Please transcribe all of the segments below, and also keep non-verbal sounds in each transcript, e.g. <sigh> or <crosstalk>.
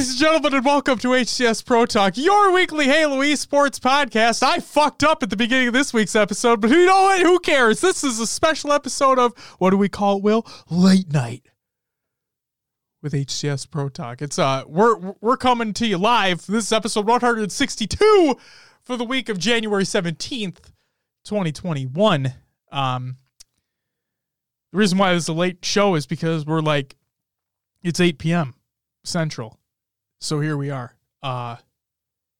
Ladies and gentlemen, and welcome to HCS Pro Talk, your weekly Halo esports podcast. I fucked up at the beginning of this week's episode, but you know what? Who cares? This is a special episode of what do we call it, Will? Late night with HCS Pro Talk. It's uh we're we're coming to you live. This is episode 162 for the week of January 17th, 2021. Um the reason why this is a late show is because we're like it's 8 p.m. Central. So here we are. Uh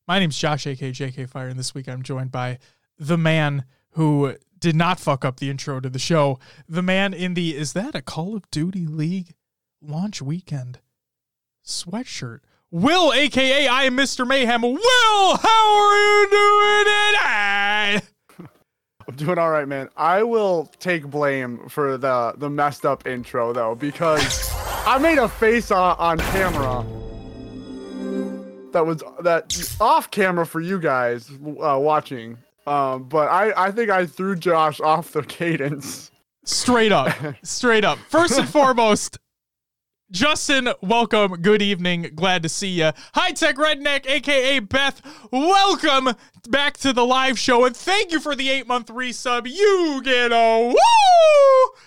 my name's Josh AK JK Fire, and this week I'm joined by the man who did not fuck up the intro to the show. The man in the is that a Call of Duty League launch weekend sweatshirt? Will, aka I am Mr. Mayhem. Will, how are you doing today? <laughs> I'm doing all right, man. I will take blame for the the messed up intro though, because I made a face on, on camera that was that off camera for you guys uh, watching. Um, but I I think I threw Josh off the <laughs> cadence. Straight up, <laughs> straight up. First and foremost, Justin, welcome. Good evening. Glad to see you. High Tech Redneck, aka Beth, welcome back to the live show. And thank you for the eight month resub. You get a woo!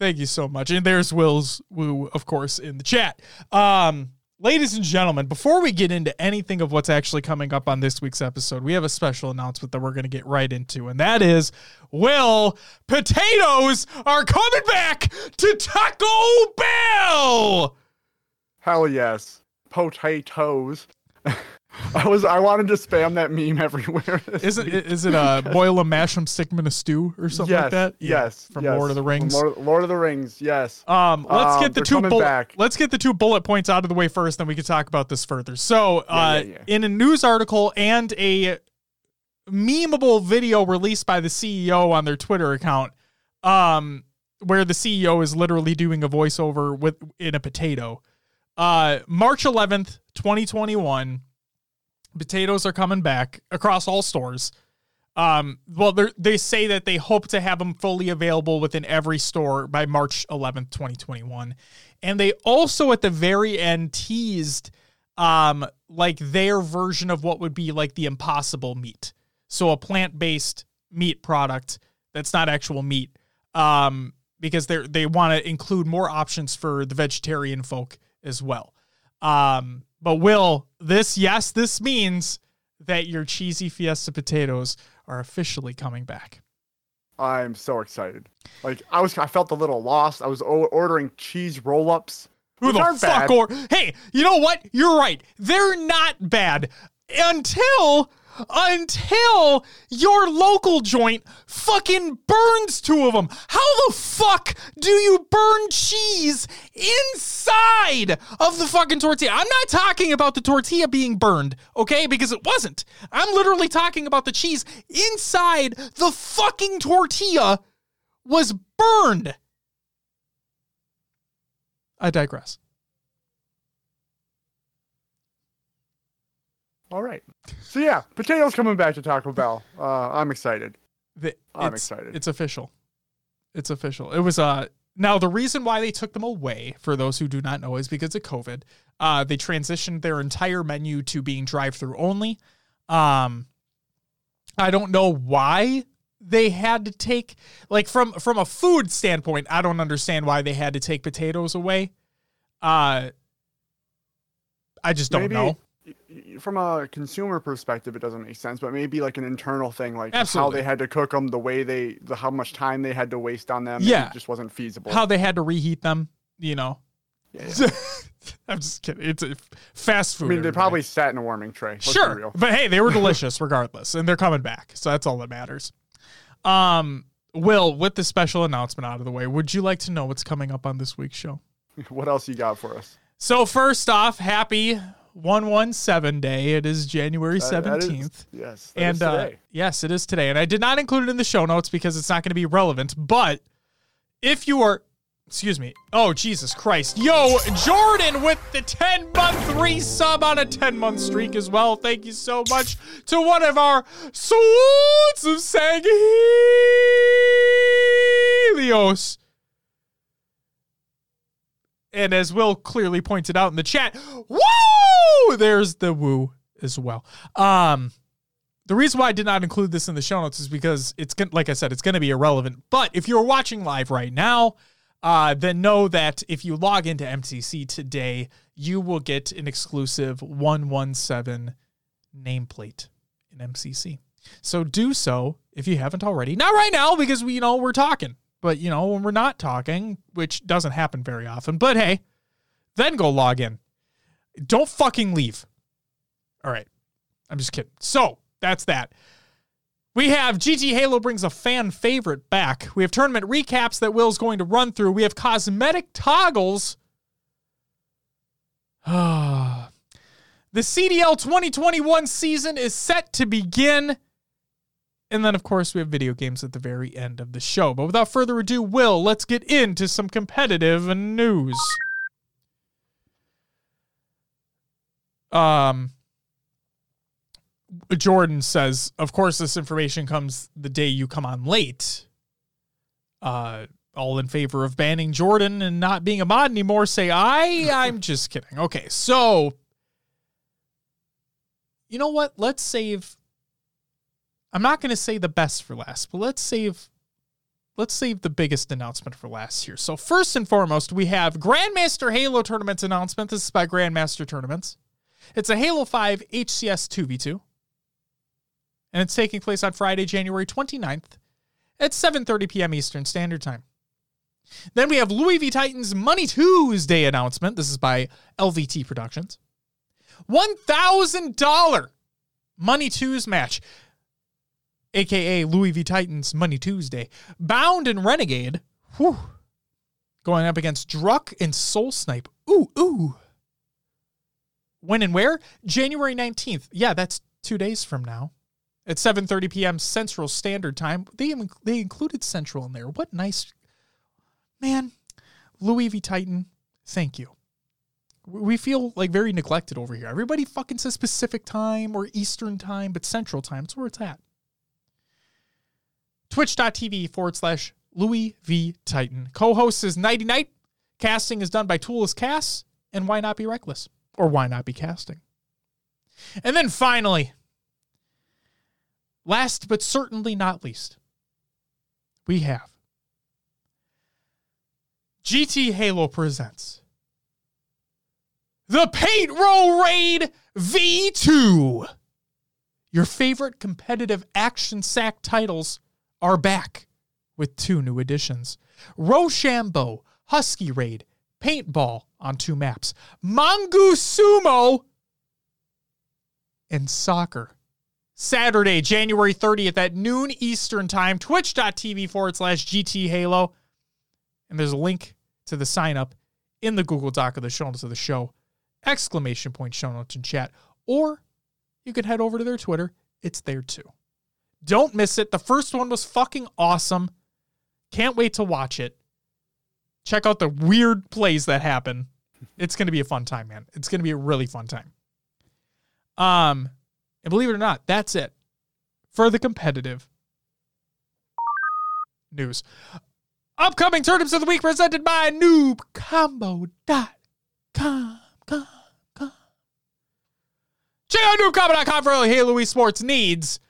Thank you so much. And there's Will's woo, of course, in the chat. Um, ladies and gentlemen, before we get into anything of what's actually coming up on this week's episode, we have a special announcement that we're going to get right into. And that is Will, potatoes are coming back to Taco Bell. Hell yes, potatoes. <laughs> I was I wanted to spam that meme everywhere. <laughs> Is it is it a boil 'em, mash 'em, stick 'em in a stew or something yes, like that? Yes, from yes. Lord of the Rings. Lord, Lord of the Rings, yes. Um, let's Um, get the two bullet. Let's get the two bullet points out of the way first, then we can talk about this further. So, uh, yeah, yeah. in a news article and a memeable video released by the CEO on their Twitter account, um, where the CEO is literally doing a voiceover with in a potato. Uh, March 11th, 2021. Potatoes are coming back across all stores. Um, well, they're- say that they hope to have them fully available within every store by March 11th, 2021. And they also, at the very end, teased um, like their version of what would be like the impossible meat. So a plant based meat product that's not actual meat. Um, because they they want to include more options for the vegetarian folk as well. Um, but Will, this yes, this means that your cheesy fiesta potatoes are officially coming back. I'm so excited. Like I was, I felt a little lost. I was o- ordering cheese roll-ups. Who the fuck or hey, you know what? You're right. They're not bad until until your local joint fucking burns two of them. How the fuck do you burn cheese inside of the fucking tortilla? I'm not talking about the tortilla being burned, okay? Because it wasn't. I'm literally talking about the cheese inside the fucking tortilla was burned. I digress. All right. So yeah, potatoes coming back to Taco Bell. Uh, I'm excited. The- I'm it's, excited. It's official. It's official. It was uh now the reason why they took them away, for those who do not know, is because of COVID. Uh they transitioned their entire menu to being drive-through only. Um I don't know why they had to take like from from a food standpoint, I don't understand why they had to take potatoes away. Uh I just don't Maybe know. From a consumer perspective, it doesn't make sense, but maybe like an internal thing, like Absolutely. how they had to cook them, the way they, the how much time they had to waste on them. Yeah. it just wasn't feasible. How they had to reheat them, you know. Yeah, <laughs> yeah. I'm just kidding. It's a fast food. I mean, they probably sat in a warming tray. Let's sure, but hey, they were <laughs> delicious regardless, and they're coming back, so that's all that matters. Um, Will, with the special announcement out of the way, would you like to know what's coming up on this week's show? What else you got for us? So first off, happy 117 day. It is January That- that is- 17th. yes, and is uh, yes, it is today. And I did not include it in the show notes because it's not going to be relevant. But if you are, excuse me, oh Jesus Christ, yo, Jordan with the 10 month resub on a 10 month streak as well. Thank you so much to one of our swords of Sanghelios. And as Will clearly pointed out in the chat, woo! There's the woo as well. Um, the reason why I did not include this in the show notes is because it's gonna, like I said, it's going to be irrelevant. But if you're watching live right now, uh, then know that if you log into MCC today, you will get an exclusive 117 nameplate in MCC. So do so if you haven't already. Not right now because we you know we're talking. But you know when we're not talking, which doesn't happen very often. But hey, then go log in. Don't fucking leave. All right. I'm just kidding. So, that's that. We have GT Halo brings a fan favorite back. We have tournament recaps that Will's going to run through. We have cosmetic toggles. <sighs> the CDL 2021 season is set to begin. And then, of course, we have video games at the very end of the show. But without further ado, Will, let's get into some competitive news. Um, Jordan says, of course, this information comes the day you come on late. Uh, all in favor of banning Jordan and not being a mod anymore say I. <laughs> I'm just kidding. Okay, so you know what? Let's save. I'm not going to say the best for last, but let's save. Let's save the biggest announcement for last here. So first and foremost, we have Grandmaster Halo tournaments announcement. This is by Grandmaster Tournaments. It's a Halo 5 HCS 2v2 and it's taking place on Friday, January 29th at 7:30 p.m. Eastern Standard Time. Then we have Louis V Titans Money Tuesday announcement. This is by LVT Productions. $1,000 Money Tuesday match, aka Louis V Titans Money Tuesday. Bound and Renegade, whew, going up against Druck and Soul Snipe. Ooh, ooh. When and where? January 19th. Yeah, that's two days from now at 7:30 p.m. Central Standard Time. They they included Central in there. What nice man, Louis V Titan. Thank you. We feel like very neglected over here. Everybody fucking says Pacific time or Eastern time, but Central time. That's where it's at. Twitch.tv forward slash Louis V Titan. Co-host is Nighty Night. Casting is done by Toolless Cass. And why not be reckless? Or why not be casting? And then finally, Last but certainly not least, we have GT Halo presents the Paint Roll Raid V2. Your favorite competitive action sack titles are back with two new additions Rochambeau, Husky Raid, Paintball on two maps, Mongoose Sumo, and Soccer Saturday, January 30th at noon Eastern Time, twitch.tv forward slash GT Halo. And there's a link to the sign up in the Google Doc of the show notes of the show. Exclamation point show notes in chat. Or you can head over to their Twitter. It's there too. Don't miss it. The first one was fucking awesome. Can't wait to watch it. Check out the weird plays that happen. It's going to be a fun time, man. It's going to be a really fun time. Um, and believe it or not, that's it for the competitive news. Upcoming tournaments of the week presented by noobcombo.com. Com, com. Check out noobcombo.com for all Halo esports needs.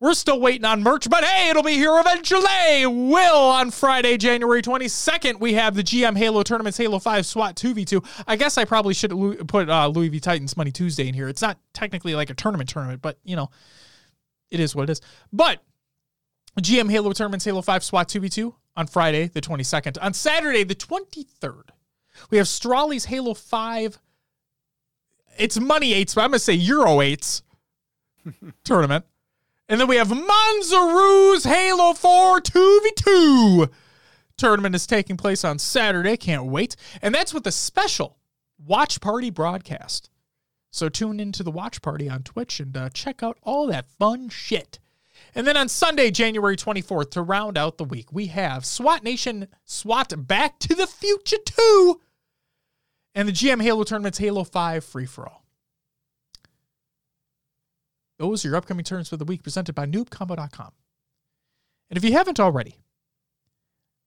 We're still waiting on merch, but hey, it'll be here eventually. Will on Friday, January 22nd, we have the GM Halo Tournaments Halo 5 SWAT 2v2. I guess I probably should put uh, Louis V Titans Money Tuesday in here. It's not technically like a tournament tournament, but you know, it is what it is. But GM Halo Tournaments Halo 5 SWAT 2v2 on Friday, the 22nd. On Saturday, the 23rd, we have Strawley's Halo 5. It's money eights, but I'm going to say Euro eights <laughs> tournament. And then we have Manzaru's Halo 4 2v2 tournament is taking place on Saturday. Can't wait. And that's with a special watch party broadcast. So tune into the watch party on Twitch and uh, check out all that fun shit. And then on Sunday, January 24th, to round out the week, we have SWAT Nation SWAT Back to the Future 2 and the GM Halo Tournament's Halo 5 Free For All. Those are your upcoming turns for the week presented by noobcombo.com. And if you haven't already,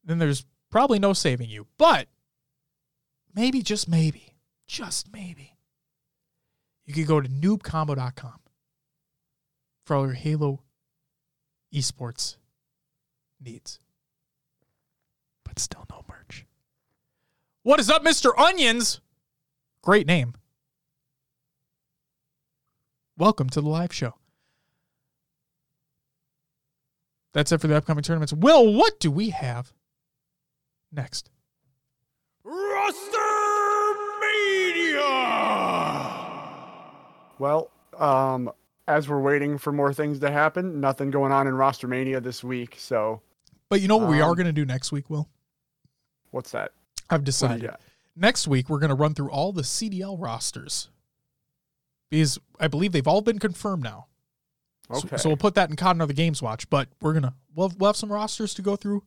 then there's probably no saving you. But maybe, just maybe, just maybe, you could go to noobcombo.com for all your Halo esports needs. But still no merch. What is up, Mr. Onions? Great name. Welcome to the live show. That's it for the upcoming tournaments. Will, what do we have next? Roster Mania. Well, um, as we're waiting for more things to happen, nothing going on in Roster Mania this week. So, But you know what we are Um, going to do next week, Will? what's that? I've What do you decided. got? Next week, we're going to run through all the CDL rosters because I believe they've all been confirmed now. So- Okay. So, we'll put that in COD Other Games Watch, but we're gonna we'll, we'll have some rosters to go through.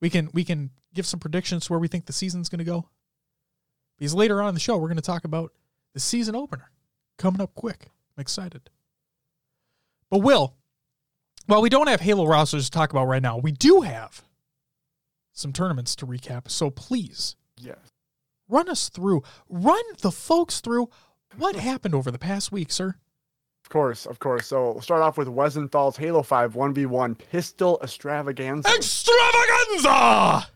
We can we can give some predictions where we think the season's gonna go. Because later on in the show, we're gonna talk about the season opener coming up quick. I'm excited. But Will, while we don't have Halo rosters to talk about right now, we do have some tournaments to recap. So please yes. run us through, run the folks through what happened over the past week, sir. Of course, of course. So we'll start off with Wesenthal's Halo 5 1v1 Pistol Extravaganza. Extravaganza!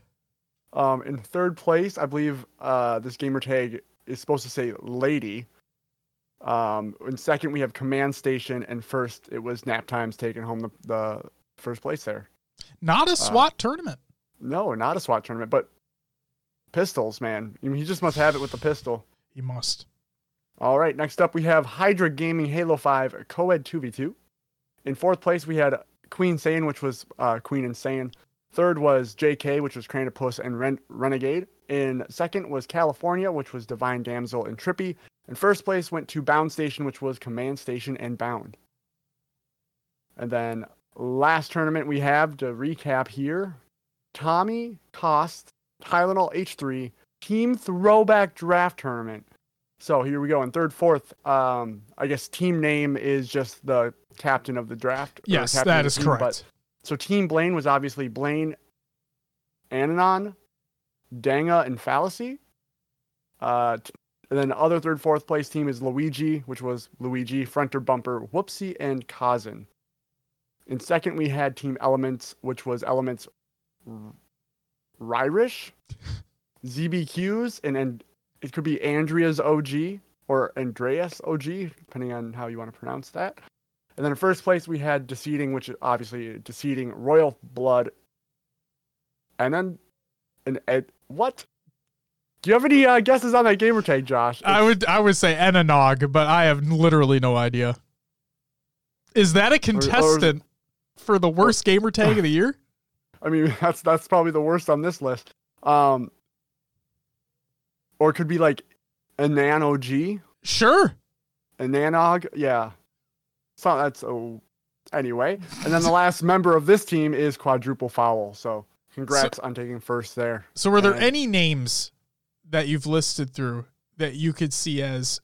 Um, in third place, I believe uh, this gamer tag is supposed to say Lady. Um, in second, we have Command Station, and first, it was Nap Times taking home the, the first place there. Not a SWAT tournament. No, not a SWAT tournament, but pistols, man. I mean, he just must have it with the pistol. He must. All right, next up we have Hydra Gaming Halo 5 Coed 2v2. In fourth place we had Queen Saiyan, which was uh, Queen Insane. Third was JK, which was Cranopus and Ren- Renegade. In second was California, which was Divine Damsel and Trippy. And first place went to Bound Station, which was Command Station and Bound. And then last tournament we have to recap here Tommy Cost, Tylenol H3, Team Throwback Draft Tournament. So here we go. In third, fourth, um, I guess team name is just the captain of the draft. Yes, the is team, correct. But, so Team Blaine was obviously Blaine, Ananon, Danga, and Fallacy. Uh, and then the other third, fourth place team is Luigi, which was Luigi, Fronter Bumper, Whoopsie, and Kazan. In second, we had Team Elements, which was Elements Ryrish, <laughs> ZBQs, and, and it could be Andrea's OG or Andreas OG, depending on how you want to pronounce that. And then in first place, we had Deceiving, which is obviously Deceiving Royal Blood. And then, an Ed, what? Do you have any uh, guesses on that gamer tag, Josh? I would I would say Enanog, but I have literally no idea. Is that a contestant for the worst <laughs> gamer tag of the year? I mean, <laughs> that's that's probably the worst on this list. Um, or it could be like a Nano G, Sure. a Nanog. Yeah, so that's oh. Anyway, and then the last member of this team is Quadruple Foul. So congrats on taking first there. So were there And- any names that you've listed through that you could see as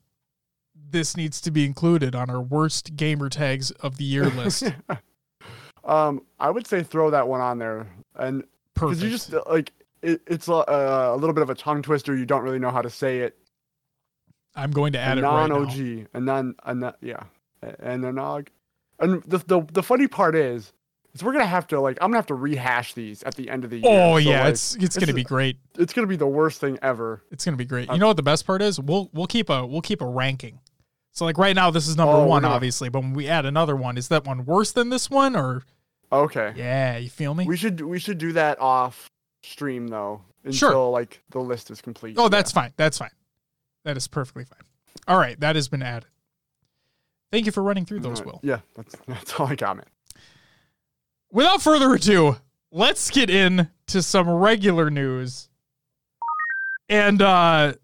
this needs to be included on our worst gamer tags of the year <laughs> list? um, I would say throw that one on there, and because you just like it, it's a, a little bit of a tongue twister. You don't really know how to say it. I'm going to add a it right non now. OG, a non, a non, yeah, and a nog. And the, the the funny part is, is we're gonna have to like I'm gonna have to rehash these at the end of the year. Oh So, yeah, like, it's it's gonna be great. it's gonna be the worst thing ever. It's gonna be great. Uh, You know what the best part is? We'll we'll keep a we'll keep a ranking. So like right now this is number Oh, one, gonna- obviously, but when we add another one, is that one worse than this one or Okay, yeah, you feel me? we should we should do that off stream though until Sure. like the list is complete. Oh, that's fine. That's fine. That is perfectly fine. All right, that has been added. Thank you for running through those, Alright, Will. Yeah, that's <laughs> that's all I got, man. Without further ado, let's get into some regular news. And uh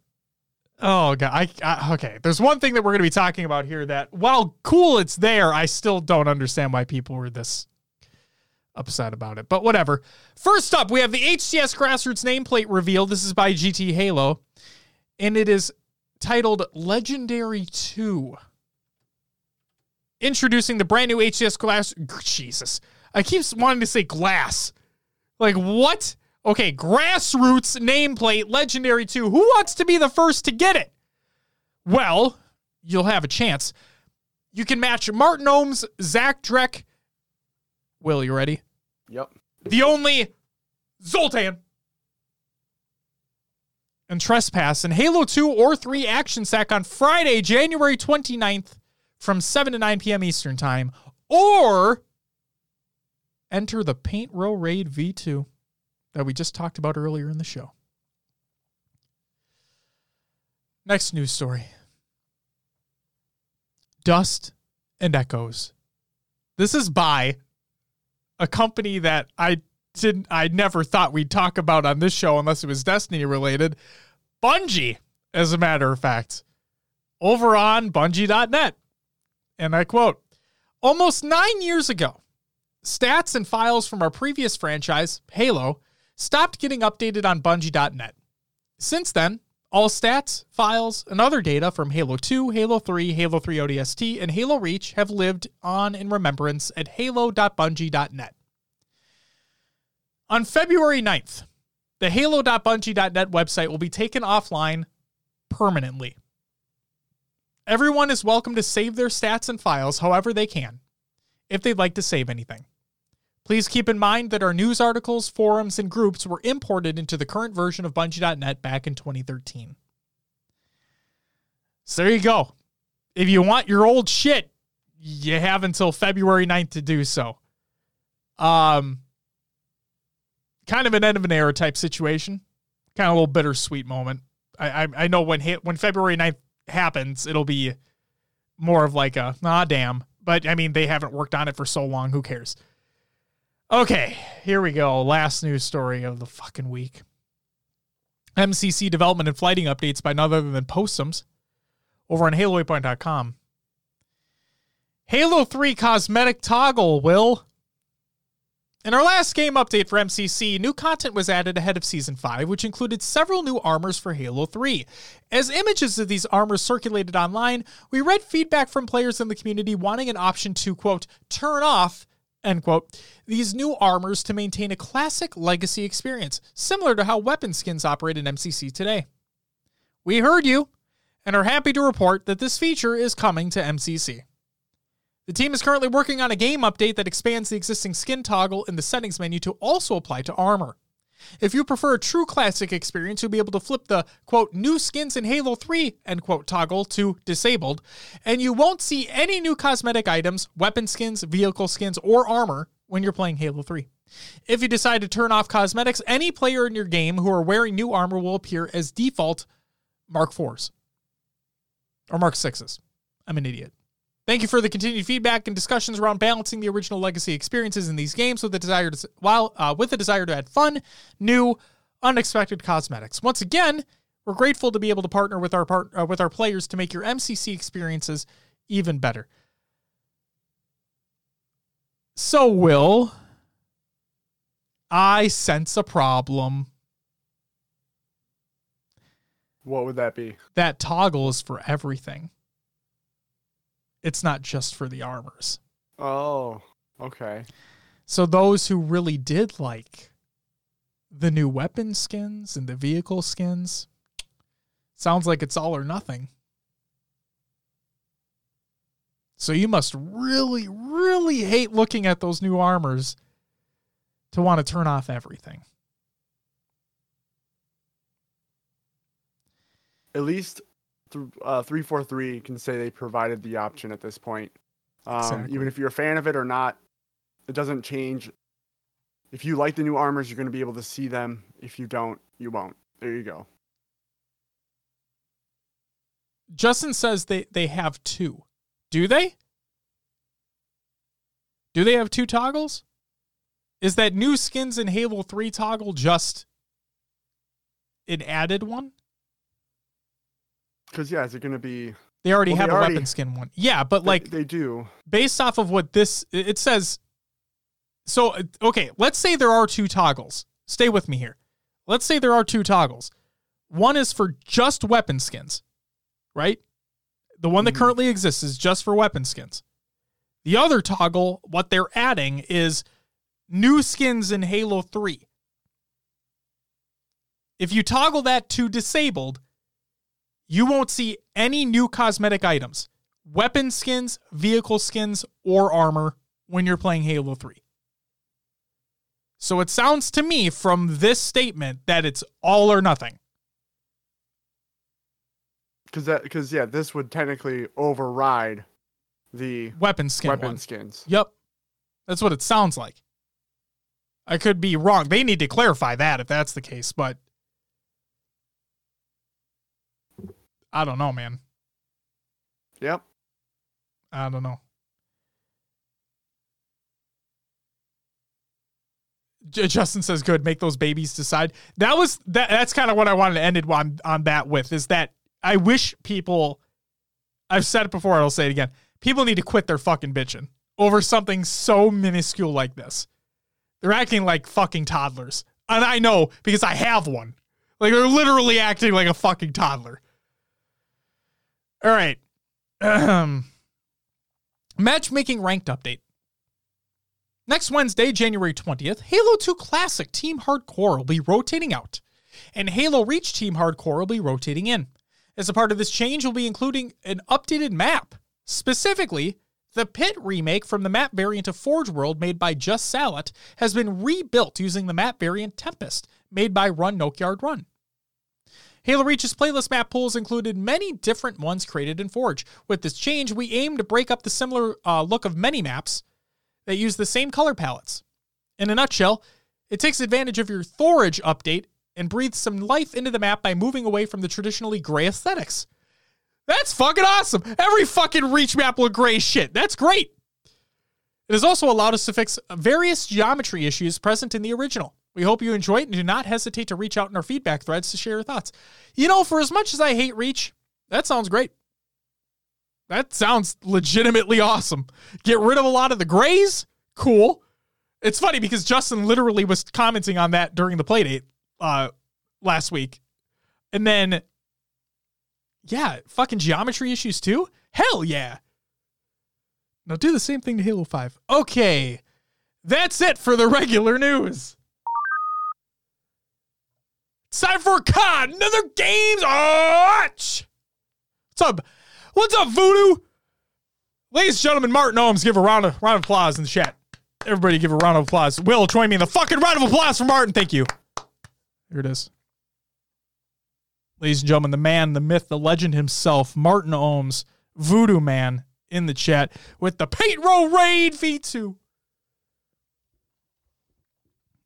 oh god, I, I okay. There's one thing that we're going to be talking about here that while cool it's there, I still don't understand why people were this upset about it. But whatever. First up, we have the HCS Grassroots nameplate reveal. This is by GT Halo, and it is titled Legendary 2. Introducing the brand new HCS Glass. Jesus. I keep wanting to say glass. Like, what? Okay, grassroots nameplate Legendary 2. Who wants to be the first to get it? Well, you'll have a chance. You can match Martin Ohms, Zach Drek. Will, you ready? Yep. The only Zoltan. And Trespass in Halo 2 or 3 Action Sack on Friday, January 29th from 7 to 9 p.m. Eastern Time. Or enter the Paint Row Raid V2 that we just talked about earlier in the show. Next news story Dust and Echoes. This is by a company that I didn't I never thought we'd talk about on this show unless it was Destiny related. Bungie, as a matter of fact. Over on bungie.net. And I quote, almost nine years ago, stats and files from our previous franchise, Halo, stopped getting updated on bungie.net. Since then, all stats, files, and other data from Halo 2, Halo 3, Halo 3 ODST, and Halo Reach have lived on in remembrance at halo.bungie.net. On February 9th, the halo.bungie.net website will be taken offline permanently. Everyone is welcome to save their stats and files however they can, if they'd like to save anything. Please keep in mind that our news articles, forums, and groups were imported into the current version of Bungie.net back in 2013. So there you go. If you want your old shit, you have until February 9th to do so. Um, kind of an end of an era type situation. Kind of a little bittersweet moment. I I, I know when when February 9th happens, it'll be more of like a ah damn. But I mean, they haven't worked on it for so long. Who cares? Okay, here we go. Last news story of the fucking week. MCC development and flighting updates by none other than Postums over on HaloWaypoint.com. Halo 3 cosmetic toggle, Will. In our last game update for MCC, new content was added ahead of Season 5, which included several new armors for Halo 3. As images of these armors circulated online, we read feedback from players in the community wanting an option to, quote, turn off end quote, these new armors to maintain a classic legacy experience, similar to how weapon skins operate in MCC today. We heard you and are happy to report that this feature is coming to MCC. The team is currently working on a game update that expands the existing skin toggle in the settings menu to also apply to armor. If you prefer a true classic experience, you'll be able to flip the quote new skins in Halo 3 end quote toggle to disabled, and you won't see any new cosmetic items, weapon skins, vehicle skins, or armor when you're playing Halo 3. If you decide to turn off cosmetics, any player in your game who are wearing new armor will appear as default Mark 4s or Mark 6s. I'm an idiot. Thank you for the continued feedback and discussions around balancing the original legacy experiences in these games with the desire to while uh, with the desire to add fun, new, unexpected cosmetics. Once again, we're grateful to be able to partner with our part, uh, with our players to make your MCC experiences even better. So, Will, I sense a problem. What would that be? That toggle is for everything it's not just for the armors. Oh, okay. So those who really did like the new weapon skins and the vehicle skins, sounds like it's all or nothing. So you must really, really hate looking at those new armors to want to turn off everything. At least uh, 343 can say they provided the option at this point. Um, exactly. Even if you're a fan of it or not, it doesn't change. If you like the new armors, you're going to be able to see them. If you don't, you won't. There you go. Justin says they, they have two. Do they? Do they have two toggles? Is that new skins in Halo 3 toggle just an added one? Because yeah, is it going to be? They already well, have they a already, weapon skin one. Yeah, but like they, they do. Based off of what this it says. So okay, let's say there are two toggles. Stay with me here. Let's say there are two toggles. One is for just weapon skins, right? The one that mm currently exists is just for weapon skins. The other toggle, what they're adding is new skins in Halo 3. If you toggle that to disabled, you won't see any new cosmetic items, weapon skins, vehicle skins, or armor when you're playing Halo 3. So it sounds to me from this statement that it's all or nothing. Because that, because yeah, this would technically override the Weapon skin. weapon one. skins. Yep. That's what it sounds like. I could be wrong. They need to clarify that if that's the case, but I don't know, man. Yep. I don't know. Justin says, "Good, make those babies decide." That was that. That's kind of what I wanted to end it on on that with. Is that I wish people. I've said it before. I'll say it again. People need to quit their fucking bitching over something so minuscule like this. They're acting like fucking toddlers, and I know because I have one. Like they're literally acting like a fucking toddler. All right. <clears throat> Um, matchmaking ranked update. Next Wednesday, January 20th, Halo 2 Classic Team Hardcore will be rotating out, and Halo Reach Team Hardcore will be rotating in. As a part of this change, we'll be including an updated map. Specifically, the Pit remake from the map variant of Forge World made by Just Salat has been rebuilt using the map variant Tempest, made by Run Nokyard Run. Halo Reach's playlist map pools included many different ones created in Forge. With this change, we aim to break up the similar uh, look of many maps that use the same color palettes. In a nutshell, it takes advantage of your Thorage update and breathes some life into the map by moving away from the traditionally gray aesthetics. That's fucking awesome. Every fucking Reach map will gray shit. That's great. It has also allowed us to fix various geometry issues present in the original. We hope you enjoy it and do not hesitate to reach out in our feedback threads to share your thoughts. You know, for as much as I hate Reach, that sounds great. That sounds legitimately awesome. Get rid of a lot of the grays. Cool. It's funny because Justin literally was commenting on that during the playdate uh, last week. And then, yeah, fucking geometry issues too? Hell yeah. Now do the same thing to Halo 5. Okay. That's it for the regular news. It's time for COD, another games watch. What's up? What's up, Voodoo? Ladies and gentlemen, Martin Ohms, give a round of round of applause in the chat. Everybody give a round of applause. Will, join me in the fucking round of applause for Martin. Thank you. Here it is. Ladies and gentlemen, the man, the myth, the legend himself, Martin Ohms, Voodoo Man, in the chat with the Paint Row Raid V2.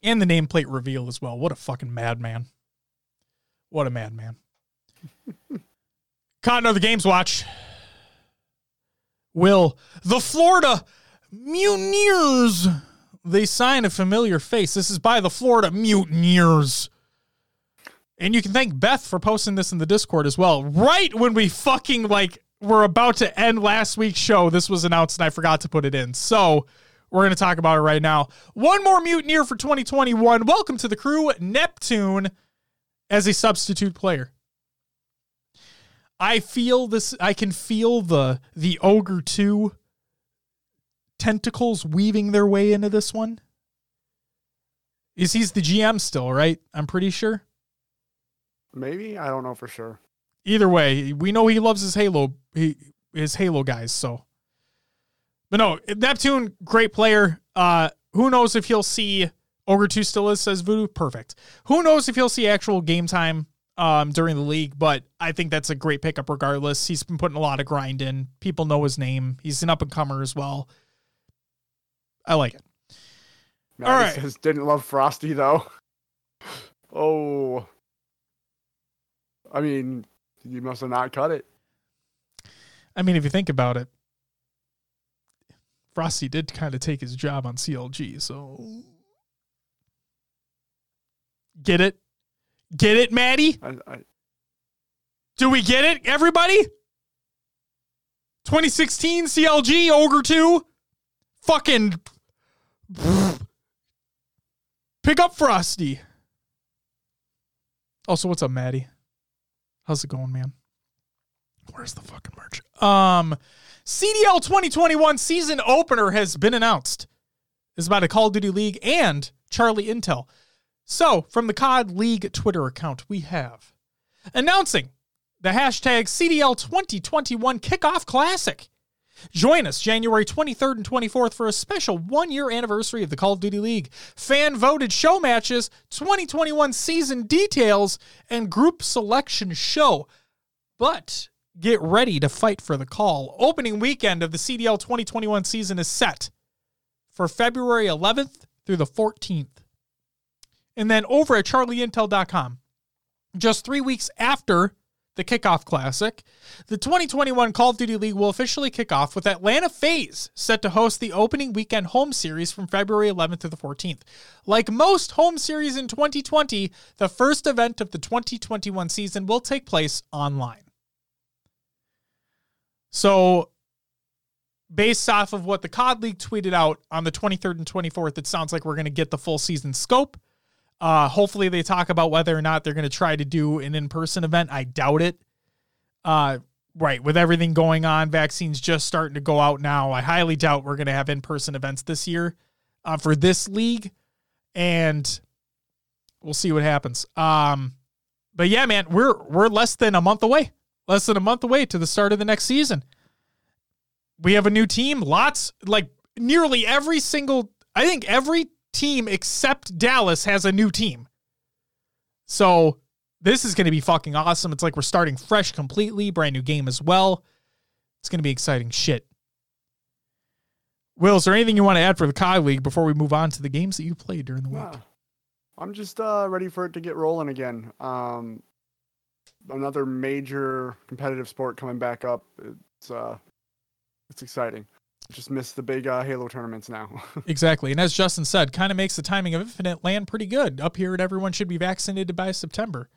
And the nameplate reveal as well. What a fucking madman. What a madman. COD another games watch. Will the Florida Mutineers they sign a familiar face. This is by the Florida Mutineers. And you can thank Beth for posting this in the Discord as well. Right when we fucking like were about to end last week's show, this was announced and I forgot to put it in. So we're going to talk about it right now. One more Mutineer for 2021. Welcome to the crew, Neptune, as a substitute player. I feel this. I can feel the the ogre two tentacles weaving their way into this one. Is he's the GM still, right? I'm pretty sure. Maybe I don't know for sure. Either way, we know he loves his Halo, he, his Halo guys. So, but no, Neptune, great player. Uh, who knows if he'll see Ogre Two still is says Voodoo, perfect. Who knows if he'll see actual game time um during the league? But I think that's a great pickup regardless. He's been putting a lot of grind in. People know his name. He's an up and comer as well. I like it. Maddie All right. says didn't love Frosty though. <laughs> Oh. I mean, you must have not cut it. I mean, if you think about it, Frosty did kind of take his job on CLG, so get it, get it, Maddie. I, I, Do we get it, everybody? 2016 CLG Ogre 2. Fucking pick up Frosty. Also, what's up, Maddie? How's it going, man? Where's the fucking merch? Um, CDL 2021 season opener has been announced. It's about a Call of Duty League and Charlie Intel. So, from the COD League Twitter account, we have announcing the hashtag CDL 2021 Kickoff Classic. Join us January 23rd and 24th for a special one year anniversary of the Call of Duty League, fan voted show matches, 2021 season details, and group selection show. But get ready to fight for the call. Opening weekend of the CDL 2021 season is set for February 11th through the 14th. And then over at charlieintel.com, just three weeks after the kickoff classic, the 2021 Call of Duty League will officially kick off with Atlanta FaZe set to host the opening weekend home series from February 11th to the 14th. Like most home series in 2020, the first event of the 2021 season will take place online. So, based off of what the COD League tweeted out on the 23rd and 24th, it sounds like we're going to get the full season scope. Uh, hopefully, they talk about whether or not they're going to try to do an in person event. I doubt it. Uh, right, with everything going on, vaccines just starting to go out now. I highly doubt we're going to have in person events this year uh, for this league, and we'll see what happens. Um, but yeah, man, we're we're less than a month away. Less than a month away to the start of the next season. We have a new team. Lots, like nearly every single, I think every team except Dallas has a new team. So this is going to be fucking awesome. It's like we're starting fresh completely, brand new game as well. It's going to be exciting shit. Will, is there anything you want to add for the Kai League before we move on to the games that you played during the week? Yeah. I'm just uh, ready for it to get rolling again. Um, another major competitive sport coming back up. It's uh, it's exciting. Just miss the big uh, Halo tournaments now. <laughs> exactly, and as Justin said, kind of makes the timing of Infinite land pretty good. Up here, everyone should be vaccinated by September.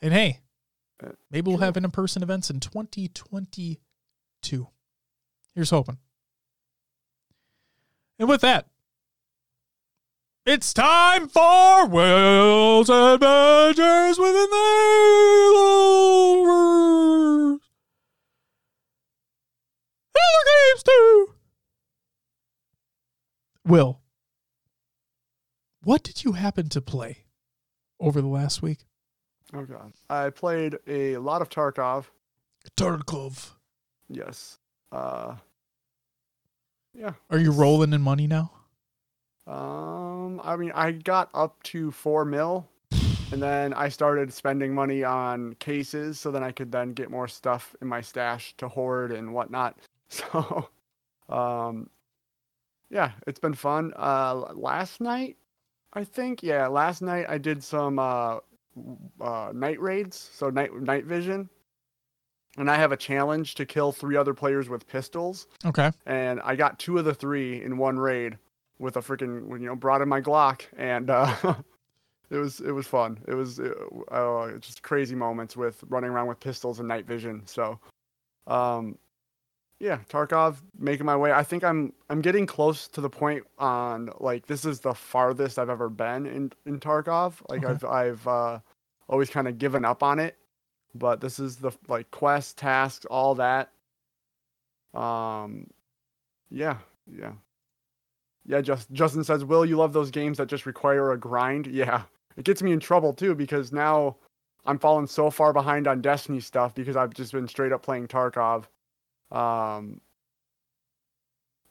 And hey, Uh, maybe we'll have in-person events in 2022. Here's hoping. And with that, it's time for Will's Adventures within the Haloverse. Halo games too. Will, what did you happen to play over the last week? oh god, I played a lot of Tarkov. Tarkov. Yes. Uh, yeah. Are you rolling in money now? Um, I mean, I got up to four mil, and then I started spending money on cases, so then I could then get more stuff in my stash to hoard and whatnot. <laughs> So, um, yeah, it's been fun. Uh, last night, I think, yeah, last night I did some uh, uh, night raids, so night night vision, and I have a challenge to kill three other players with pistols Okay. and I got two of the three in one raid with a freaking you know brought in my Glock and uh, <laughs> it was it was fun. It was uh, just crazy moments with running around with pistols and night vision. So, um, yeah, Tarkov making my way. I think I'm I'm getting close to the point on like this is the farthest I've ever been in in Tarkov. Like Okay. I've I've uh, always kind of given up on it, but this is the like quest tasks all that. Um, yeah, yeah. Yeah, just Justin says, "Will you love those games that just require a grind?" Yeah. It gets me in trouble too because now I'm falling so far behind on Destiny stuff because I've just been straight up playing Tarkov. Um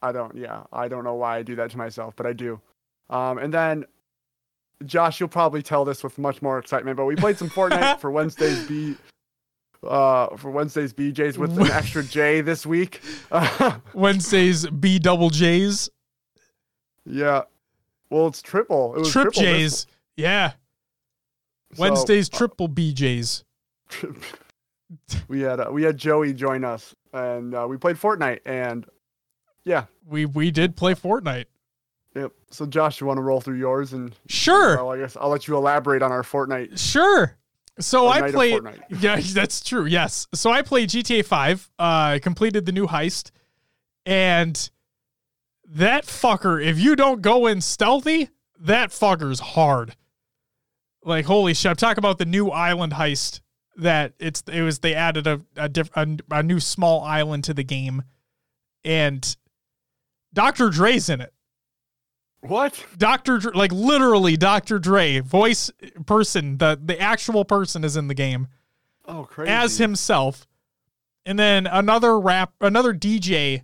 I don't yeah, I don't know why I do that to myself, but I do. Um and then Josh, you'll probably tell this with much more excitement, but we played some Fortnite <laughs> for Wednesday's B uh for Wednesday's BJ's with an <laughs> extra J this week. <laughs> Wednesdays B double J's, Yeah. Well, it's triple. It was trip triple this- J's. Yeah. Wednesdays uh, triple BJ's. <laughs> we had uh, we had Joey join us, and uh, we played Fortnite. And yeah, We we did play Fortnite. yep. So Josh, you want to roll through yours, and Sure. well, I guess I'll let you elaborate on our Fortnite. Sure. So I played. <laughs> Yeah, <laughs> that's true. Yes. So I played GTA 5. Uh, completed the new heist, and that fucker. If you don't go in stealthy, that fucker's hard. Like holy shit! I'm talking about the new island heist. That it's it was they added a a, diff, a, a new small island to the game, and Dr. Dre's in it. What? Dr. Dre, like literally Dr. Dre, voice person, the the actual person is in the game Oh, crazy. as himself. And then another rap, another DJ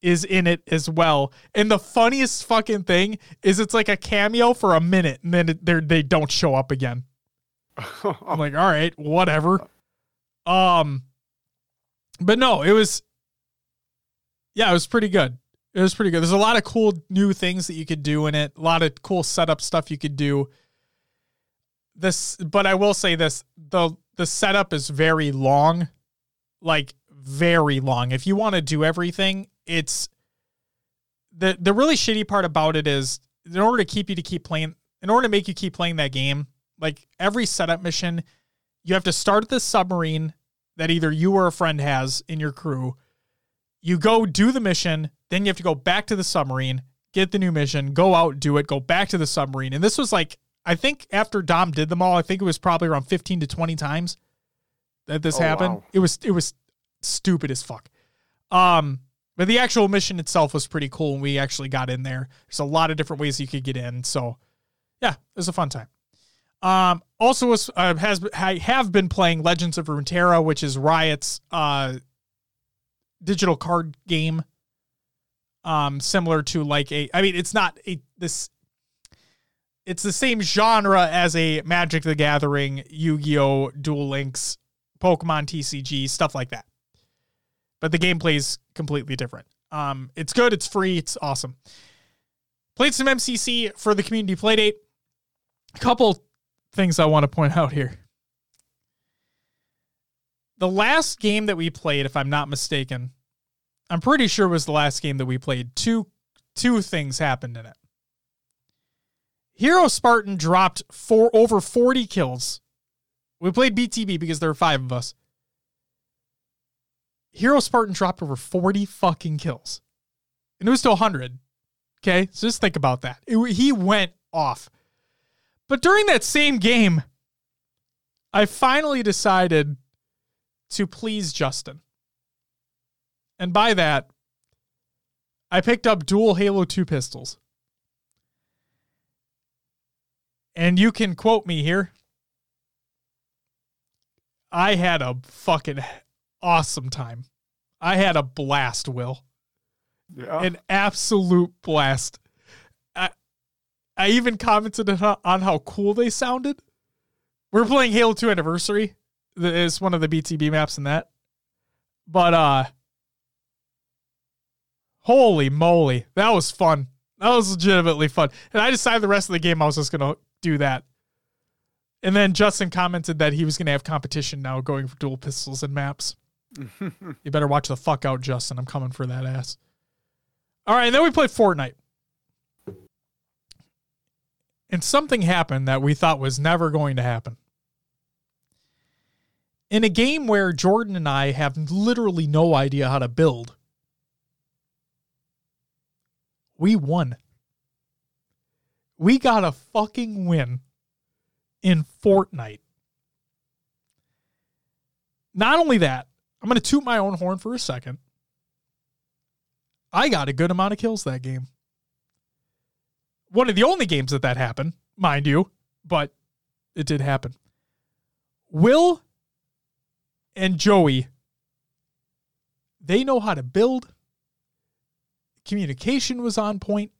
is in it as well. And the funniest fucking thing is it's like a cameo for a minute and then they're, they don't show up again. I'm like, all right, whatever. Um, but no, it was, yeah, it was pretty good. It was pretty good. There's a lot of cool new things that you could do in it. A lot of cool setup stuff you could do. This, but I will say this: the the setup is very long, like very long. If you want to do everything, it's the the really shitty part about it is in order to keep you to keep playing, in order to make you keep playing that game, like every setup mission, you have to start at the submarine that either you or a friend has in your crew. You go do the mission, then you have to go back to the submarine, get the new mission, go out, do it, go back to the submarine. And this was like, I think after Dom did them all, I think it was probably around 15 to 20 times that this Oh, happened. wow. It was it was stupid as fuck. Um, but the actual mission itself was pretty cool, and we actually got in there. There's a lot of different ways you could get in, so yeah, it was a fun time. Um, also was uh, has I have been playing Legends of Runeterra, which is Riot's uh digital card game. Um, similar to like a, I mean, it's not a this. It's the same genre as a Magic the Gathering, Yu-Gi-Oh, Duel Links, Pokemon TCG, stuff like that. But the gameplay is completely different. Um, it's good. It's free. It's awesome. Played some MCC for the community playdate. A couple things I want to point out here. The last game that we played, if I'm not mistaken, I'm pretty sure was the last game that we played. Two two things happened in it. Hero Spartan dropped four over 40 kills. We played BTB because there were five of us. Hero Spartan dropped over 40 fucking kills. And it was to 100. Okay? So just think about that. It- he went off. But during that same game, I finally decided to please Justin. And by that, I picked up dual Halo 2 pistols. And you can quote me here. I had a fucking awesome time. I had a blast, Will. Yeah. An absolute blast. I, even commented on how, cool they sounded. We're playing Halo 2 Anniversary. Is one of the BTB maps in that. But uh holy moly, that was fun. That was legitimately fun. And I decided the rest of the game I was just gonna do that. And then Justin commented that he was gonna have competition now going for dual pistols and maps. <laughs> you better watch the fuck out, Justin. I'm coming for that ass. All right, and then we played Fortnite. And something happened that we thought was never going to happen. In a game where Jordan and I have literally no idea how to build, we won. We got a fucking win in Fortnite. Not only that, I'm going to toot my own horn for a second. I got a good amount of kills that game. One of the only games that that happened, mind you, but it did happen. Will and Joey, they know how to build. Communication was on point.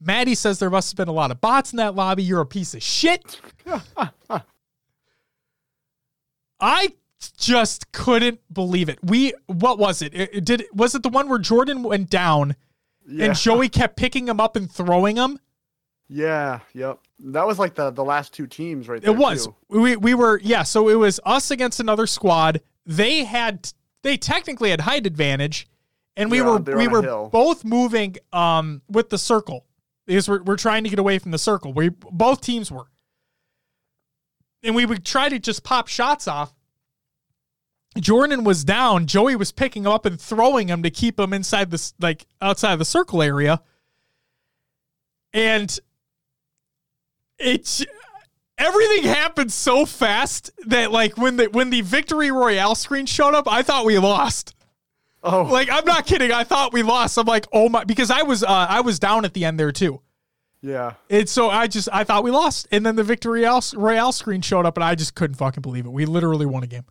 Maddie says there must have been a lot of bots in that lobby. You're a piece of shit. <laughs> I just couldn't believe it. We what was it? It- it did was it the one where Jordan went down yeah. and Joey kept picking him up and throwing him? Yeah. Yep. That was like the the last two teams right there. It was. too. We we were yeah, so it was us against another squad. They had they technically had height advantage and we Yeah, were we were both moving um with the circle. Because we're we're trying to get away from the circle. We both teams were. And we would try to just pop shots off. Jordan was down. Joey was picking him up and throwing him to keep him inside this like outside the circle area. And it's everything happened so fast that like when the when the victory royale screen showed up, I thought we lost. Oh, Like I'm not kidding. I thought we lost. I'm like, oh my, because I was uh, I was down at the end there too. yeah. And so I just I thought we lost, and then the victory Royale, Royale screen showed up, and I just couldn't fucking believe it. We literally won a game.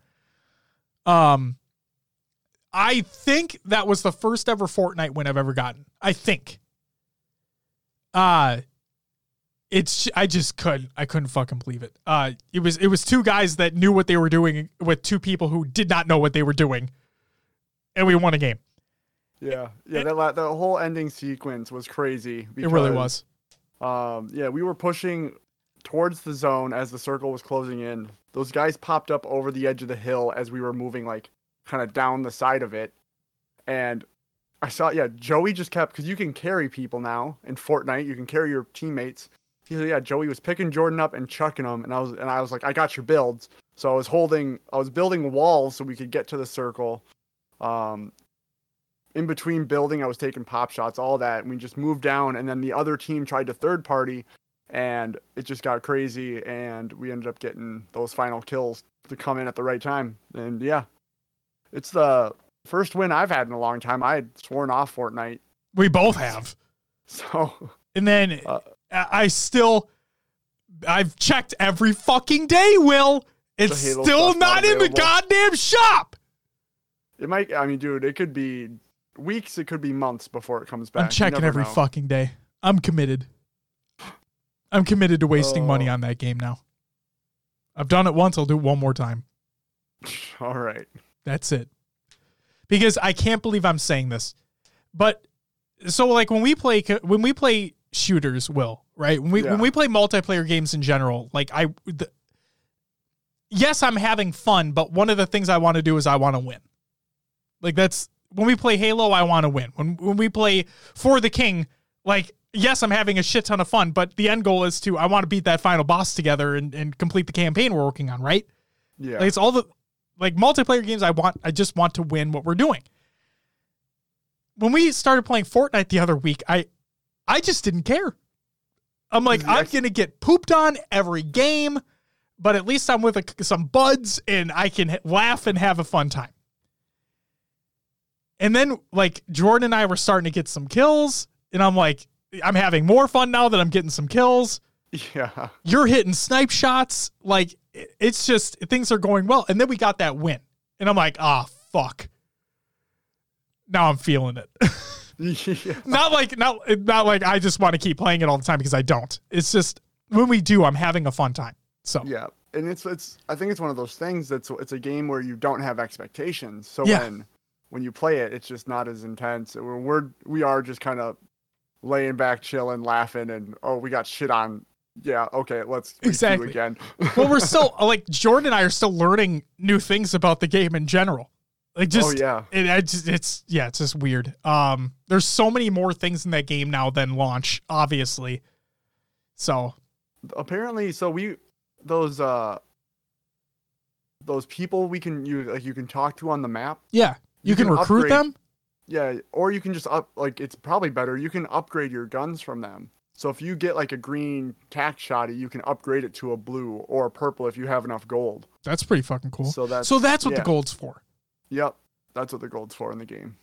Um, I think that was the first ever Fortnite win I've ever gotten. I think. Uh it's I just couldn't I couldn't fucking believe it. Uh, it was it was two guys that knew what they were doing with two people who did not know what they were doing, and we won a game. Yeah, yeah, that la- the whole ending sequence was crazy. It really was. Um, yeah, we were pushing towards the zone as the circle was closing in. Those guys popped up over the edge of the hill as we were moving, like kind of down the side of it, and I saw, yeah, Joey just kept because you can carry people now in Fortnite. You can carry your teammates. He said, yeah, Joey was picking Jordan up and chucking him, and I was, and I was like, I got your builds. So I was holding, I was building walls so we could get to the circle. Um, in between building, I was taking pop shots, all that, and we just moved down. And then the other team tried to third party, and it just got crazy. And we ended up getting those final kills to come in at the right time. And yeah, it's the first win I've had in a long time. I had sworn off Fortnite, We both have. <laughs> so And then Uh, I still, I've checked every fucking day, Will. It's still not not in the goddamn shop. it might. I mean, dude, it could be weeks. It could be months before it comes back. I'm checking every know. fucking day. I'm committed. I'm committed to wasting money Oh. on that game now. I've done it once. I'll do it one more time. <laughs> All right. That's it. Because I can't believe I'm saying this, but so like when we play when we play shooters, will right when we Yeah. when we play multiplayer games in general, like I, the, yes, I'm having fun, but one of the things I want to do is I want to win. Like that's when we play Halo, I want to win. When when we play For the King, like yes, I'm having a shit ton of fun, but the end goal is to I want to beat that final boss together and, and complete the campaign we're working on, right? Yeah. Like it's all the like multiplayer games I want I just want to win what we're doing. When we started playing Fortnite the other week, I I just didn't care. I'm like, I'm gonna get pooped on every game, but at least I'm with a, some buds and I can laugh and have a fun time. And then like Jordan and I were starting to get some kills, and I'm like, I'm having more fun now that I'm getting some kills yeah. you're hitting snipe shots. Like it's just things are going well. And then we got that win. And I'm like, ah, fuck. Now I'm feeling it. <laughs> yeah. not like not not like I just want to keep playing it all the time because I don't. It's just when we do, I'm having a fun time. So Yeah, and it's it's I think it's one of those things that's it's a game where you don't have expectations. So Yeah. when when you play it, it's just not as intense. We're, we're we are just kind of laying back, chilling, laughing, and oh, we got shit on. Yeah, okay, let's Exactly. again. <laughs> well, we're still <laughs> like Jordan and I are still learning new things about the game in general. Like just oh yeah, it, I just, it's yeah, it's just weird. Um, there's so many more things in that game now than launch, obviously. So apparently, so we those uh those people we can you like you can talk to on the map. yeah, you, You can, can recruit upgrade- them. Yeah, or you can just up like it's probably better. You can upgrade your guns from them. So if you get like a green tack shotty, you can upgrade it to a blue or a purple if you have enough gold. That's pretty fucking cool. So that's so that's what the gold's for. Yep, that's what the gold's for in the game.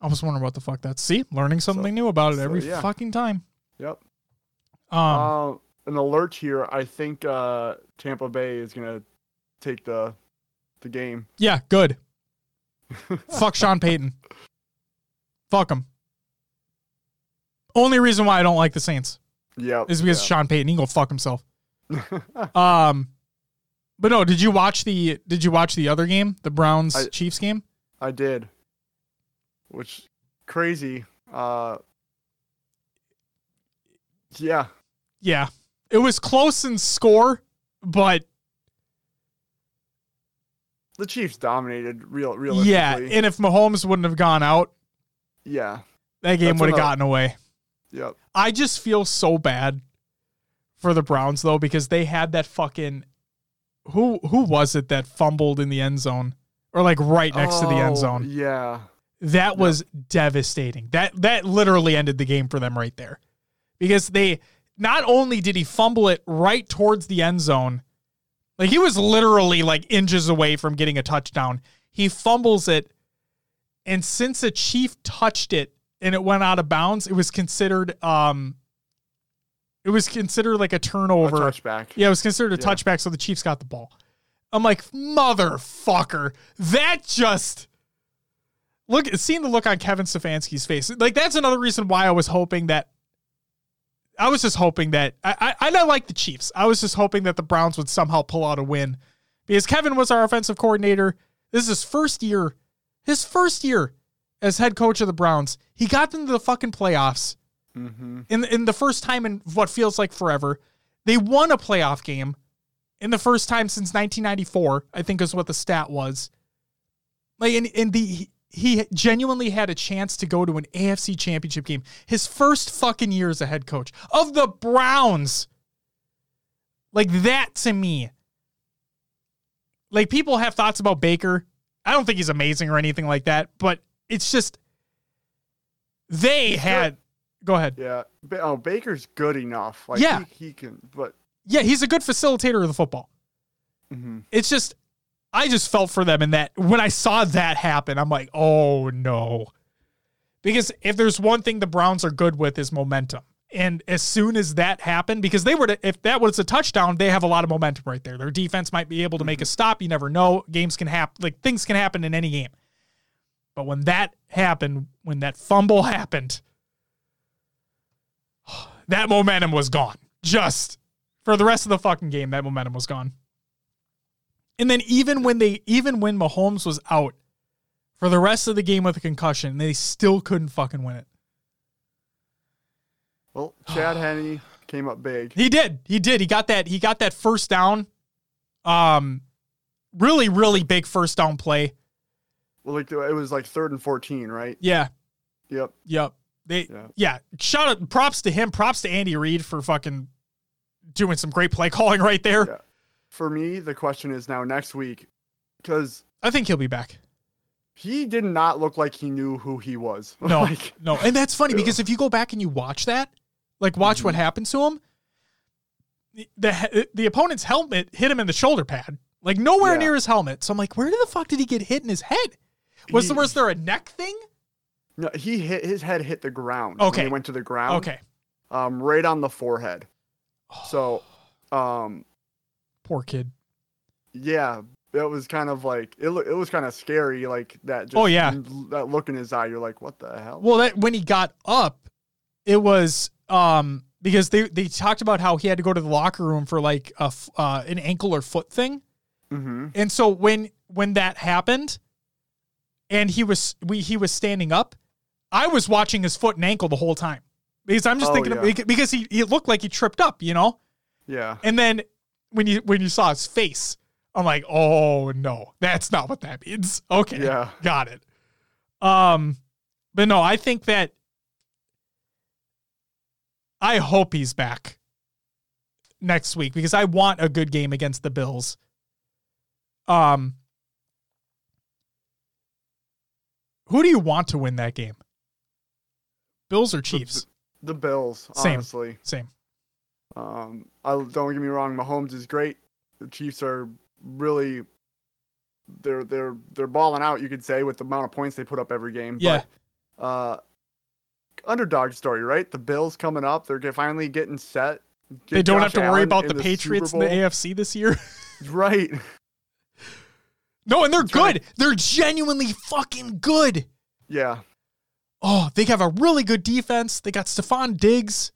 I was wondering what the fuck that's. See, learning something new about it so, every yeah. fucking time. Yep. Um, uh, an alert here. I think uh, Tampa Bay is gonna take the the game. yeah, good. Fuck Sean Payton. Fuck him. Only reason why I don't like the Saints Yep. is because Sean Payton. He can go fuck himself. <laughs> Um, but no, did you watch the? Did you watch the other game, the Browns I- Chiefs game? I did. Which crazy. Uh, yeah. Yeah, it was close in score, but The Chiefs dominated real realistically. yeah, and if Mahomes wouldn't have gone out, yeah. that game would have gotten away. Yep. I just feel so bad for the Browns though because they had that fucking who who was it that fumbled in the end zone or like right next to the end Oh, zone. Yeah. That was devastating. That that literally ended the game for them right there. Because they not only did he fumble it right towards the end zone, like he was literally like inches away from getting a touchdown. He fumbles it And since a Chief touched it and it went out of bounds, it was considered um it was considered like a A turnover. touchback. Yeah, it was considered a Yeah. touchback, so the Chiefs got the ball. I'm like, motherfucker. That just look seeing the look on Kevin Stefanski's face. Like that's another reason why I was hoping that I was just hoping that I I, I like the Chiefs. I was just hoping that the Browns would somehow pull out a win. Because Kevin was our offensive coordinator. This is his first year. His first year as head coach of the Browns. He got them to the fucking playoffs Mm-hmm. in in the first time in what feels like forever. They won a playoff game in the first time since 1994. I think is what the stat was. Like in in the he genuinely had a chance to go to an AFC championship game. His first fucking year as a head coach of the Browns. Like that to me. Like people have thoughts about Baker. I don't think he's amazing or anything like that, but it's just they had go ahead. Yeah. Oh, Baker's good enough. Like Yeah. he, he can. But Yeah, he's a good facilitator of the football. mhm. It's just, I just felt for them in that when I saw that happen, I'm like, oh no. Because if there's one thing the Browns are good with is momentum. And as soon as that happened, because they were, to, if that was a touchdown, they have a lot of momentum right there. Their defense might be able to make a mm-hmm. stop. You never know. Games can happen, like things can happen in any game. But when that happened, when that fumble happened, <sighs> that momentum was gone. Just for the rest of the fucking game, that momentum was gone. And then even when they even when Mahomes was out for the rest of the game with a concussion, they still couldn't fucking win it. Well, Chad Henne came up big. He did. He did. He got that he got that first down. Um really really big first down play. Well, like it was like third and fourteen, right? Yeah. Yep. Yep. They Yeah. yeah. Shout out props to him. Props to Andy Reid for fucking doing some great play calling right there. Yeah. For me, the question is now next week, because I think he'll be back. he did not look like he knew who he was. <laughs> No, like, no, and that's funny <laughs> because if you go back and you watch that, like watch what happened to him, the, the the opponent's helmet hit him in the shoulder pad, like nowhere Yeah. near his helmet. So I'm like, where the fuck did he get hit in his head? Was there He- was there a neck thing? no, he hit his head hit the ground. Okay. He went to the ground. Okay, Um, right on the forehead. So, <sighs> um, poor kid. yeah, it was kind of like it. It was kind of scary, like that. Just, Oh, yeah. that look in his eye. You're like, what the hell? Well, that when he got up, it was um because they they talked about how he had to go to the locker room for like a uh, an ankle or foot thing. mm-hmm. And so when when that happened, and he was we he was standing up, I was watching his foot and ankle the whole time because I'm just Oh, thinking yeah. of, because he he looked like he tripped up, you know. Yeah. And then when you when you saw his face, I'm like, oh no, that's not what that means. <laughs> Okay, Yeah. got it. Um, but no, I think that I hope he's back next week because I want a good game against the Bills. Um, who do you want to win that game? Bills or Chiefs? The Bills, Same. honestly. Same. Um, I don't get me wrong. Mahomes is great. The Chiefs are really, they're they're they're balling out. You could say with the amount of points they put up every game. Yeah. But, uh, underdog story, right? The Bills coming up. They're finally getting set. Get They don't Josh have to worry Allen about in the Patriots in the AFC this year. <laughs> Right. no, and they're That's right. good. They're genuinely fucking good. Yeah. Oh, they have a really good defense. They got Stefon Diggs.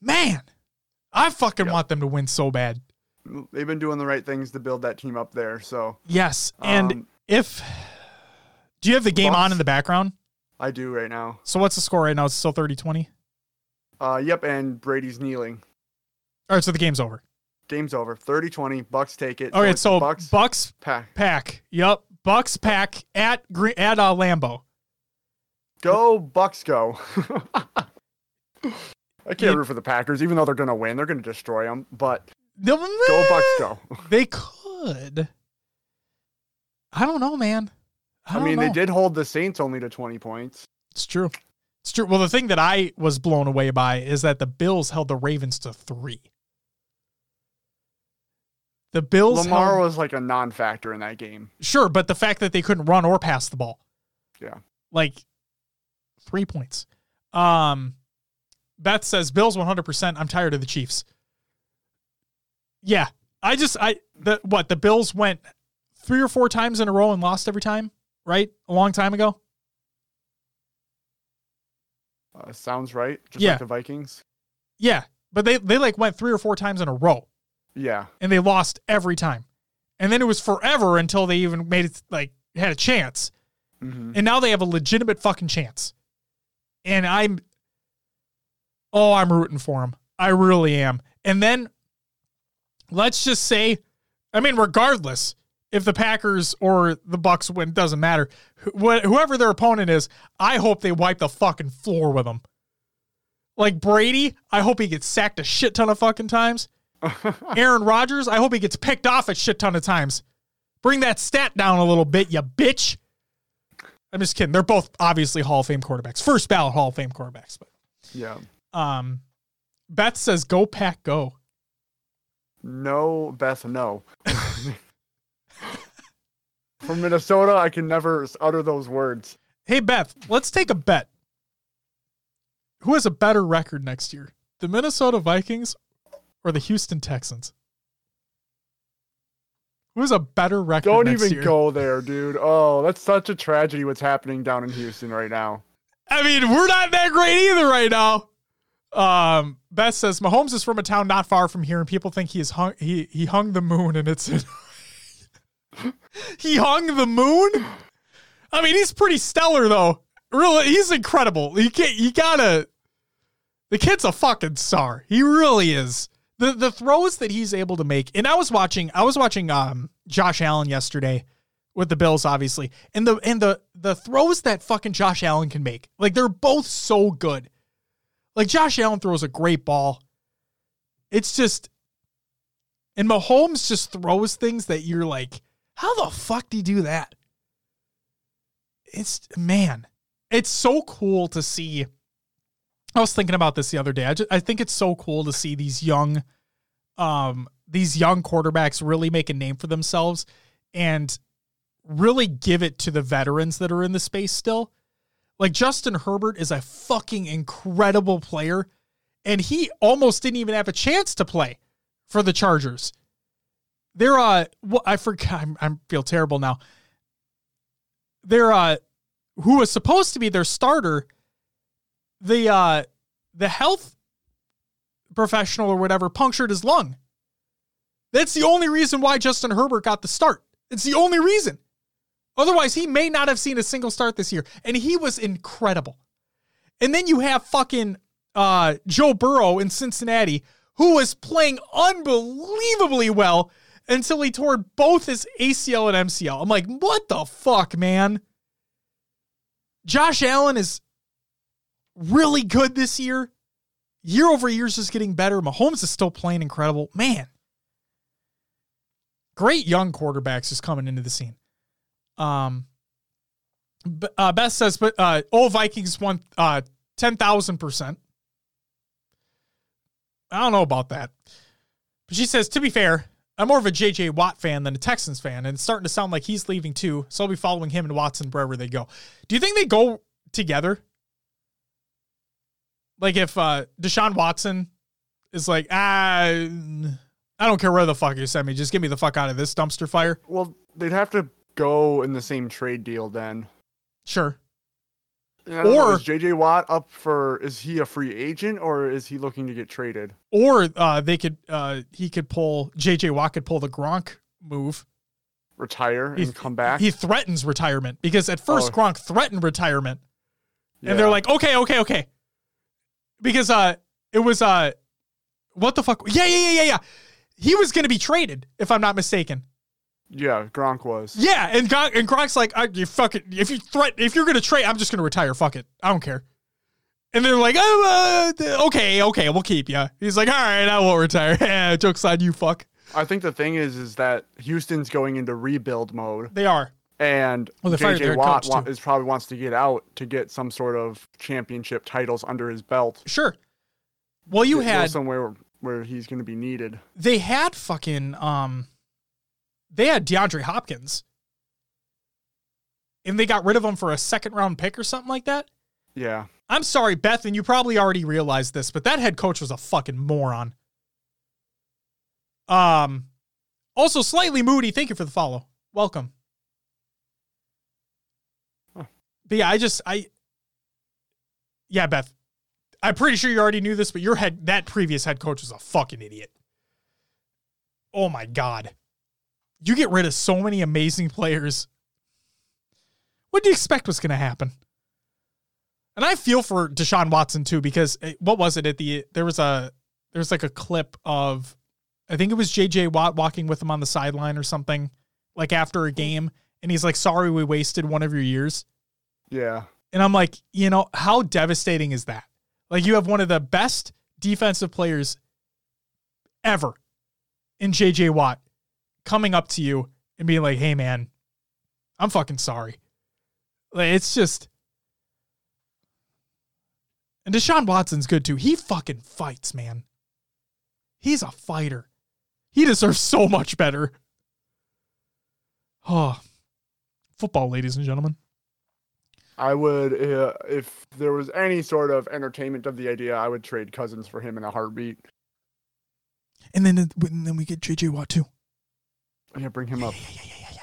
Man, I fucking Yep. want them to win so bad. They've been doing the right things to build that team up there. So Yes. And Um, if do you have the game on in the background? I do right now. So what's the score right now? It's still 30-20? Uh, yep. And Brady's kneeling. All right, so the game's over. Game's over. 30-20. Bucs take it. All right, it's so Bucs Bucs pack. pack. Yep. Bucs pack at Green at uh, Lambeau. Go Bucs go. <laughs> I can't root for the Packers, even though they're gonna win. They're gonna destroy them. But Go go Bucs <laughs> go. They could. I don't know, man. I, I, mean, know. they did hold the Saints only to 20 points. It's true. It's true. Well, the thing that I was blown away by is that the Bills held the Ravens to three. The Bills Lamar held, was like a non-factor in that game. sure, but the fact that they couldn't run or pass the ball. Yeah. Like three points. Um, Beth says Bills 100%. I'm tired of the Chiefs. Yeah. I just, I, the, what, the Bills went three or four times in a row and lost every time, right? A long time ago. Uh, sounds right. Just Yeah. like the Vikings. Yeah. But they, they like went three or four times in a row Yeah. and they lost every time. And then it was forever until they even made it like had a chance. hmm And now they have a legitimate fucking chance. And I'm Oh, I'm rooting for them. I really am. And then let's just say I mean regardless if the Packers or the Bucks win doesn't matter. Wh- Whoever their opponent is, I hope they wipe the fucking floor with them. Like Brady, I hope he gets sacked a shit ton of fucking times. <laughs> Aaron Rodgers, I hope he gets picked off a shit ton of times. Bring that stat down a little bit, you bitch. I'm just kidding. They're both obviously Hall of Fame quarterbacks. First ballot Hall of Fame quarterbacks. But yeah. Um Beth says go pack go. No, Beth, no. From Minnesota, I can never utter those words. Hey Beth, let's take a bet. Who has a better record next year? The Minnesota Vikings or the Houston Texans? Who has a better record Don't even year? go there, dude. Oh, that's such a tragedy what's happening down in Houston right now. I mean, we're not that great either right now. Um, Beth says Mahomes is from a town not far from here, and people think he is hung. He he hung the moon, and it's <laughs> he hung the moon. I mean, he's pretty stellar though. Really, he's incredible. You can't. You gotta. The kid's a fucking star. He really is. The the throws that he's able to make, and I was watching. I was watching um Josh Allen yesterday with the Bills, obviously, and the and the the throws that fucking Josh Allen can make, like they're both so good. Like Josh Allen throws a great ball. It's just, and Mahomes just throws things that you're like, how the fuck do you do that? It's man, it's so cool to see. I was thinking about this the other day. I just, I think it's so cool to see these young, um, these young quarterbacks really make a name for themselves and really give it to the veterans that are in the space still. Like Justin Herbert is a fucking incredible player, and he almost didn't even have a chance to play for the Chargers. They're uh, well, I forgot. I'm, I feel terrible now. They're uh, who was supposed to be their starter. The uh, the health professional or whatever punctured his lung. That's the only reason why Justin Herbert got the start. It's the only reason. Otherwise, he may not have seen a single start this year. And he was incredible. And then you have fucking uh, Joe Burrow in Cincinnati, who was playing unbelievably well until he tore both his ACL and MCL. I'm like, what the fuck, man? Josh Allen is really good this year. Year over year is just getting better. Mahomes is still playing incredible. Man. Great young quarterbacks just coming into the scene. Um, uh, Beth says, but uh, all Vikings won uh, 10,000%. I don't know about that. But she says, to be fair, I'm more of a JJ Watt fan than a Texans fan, and it's starting to sound like he's leaving too. So I'll be following him and Watson wherever they go. Do you think they go together? Like if uh, Deshaun Watson is like, ah, I don't care where the fuck you send me, just get me the fuck out of this dumpster fire. Well, they'd have to go in the same trade deal then. Sure. And know, Or- is JJ Watt up for? Is he a free agent or is he looking to get traded? Or uh, they could, uh, he could pull JJ Watt could pull the Gronk move. Retire He- and come back? He threatens retirement because at first Oh. Gronk threatened retirement, and they're like, okay, okay, okay, because uh, it was uh, what the fuck? Yeah, yeah, yeah, yeah, yeah. He was gonna be traded if I'm not mistaken. Yeah, Gronk was. Yeah, and Gronk, and Gronk's like, I, you fucking, if you threat, if you're gonna trade, I'm just gonna retire. Fuck it, I don't care. And they're like, oh, uh, okay, okay, we'll keep you. He's like, all right, I won't retire. <laughs> Yeah, jokes on you, fuck. I think the thing is, is that Houston's going into rebuild mode, They are. and well, JJ Watt wa- is probably wants to get out to get some sort of championship titles under his belt. Sure. Well, you had somewhere where he's going to be needed. they had fucking um they had DeAndre Hopkins. and they got rid of him for a second round pick or something like that. Yeah. I'm sorry, Beth, and you probably already realized this, but that head coach was a fucking moron. Um, also slightly moody. Thank you for the follow. Welcome. Huh. But yeah, I just I. Yeah, Beth, I'm pretty sure you already knew this, but your head that previous head coach was a fucking idiot. Oh my god, you get rid of so many amazing players. What do you expect was going to happen? And I feel for Deshaun Watson too because eh, what was it at the there was a there's like a clip of I think it was JJ Watt walking with him on the sideline or something like after a game and he's like sorry we wasted one of your years. Yeah. And I'm like, you know, how devastating is that? Like you have one of the best defensive players ever in JJ Watt coming up to you and being like, "Hey man, I'm fucking sorry." Like it's just and Deshaun Watson's good too. He fucking fights, man. He's a fighter. He deserves so much better. Oh, <sighs> football, ladies and gentlemen. I would, uh, if there was any sort of entertainment of the idea, I would trade Cousins for him in a heartbeat. And then, and then we get JJ Watt too. Yeah, bring him up. Yeah, yeah, yeah, yeah,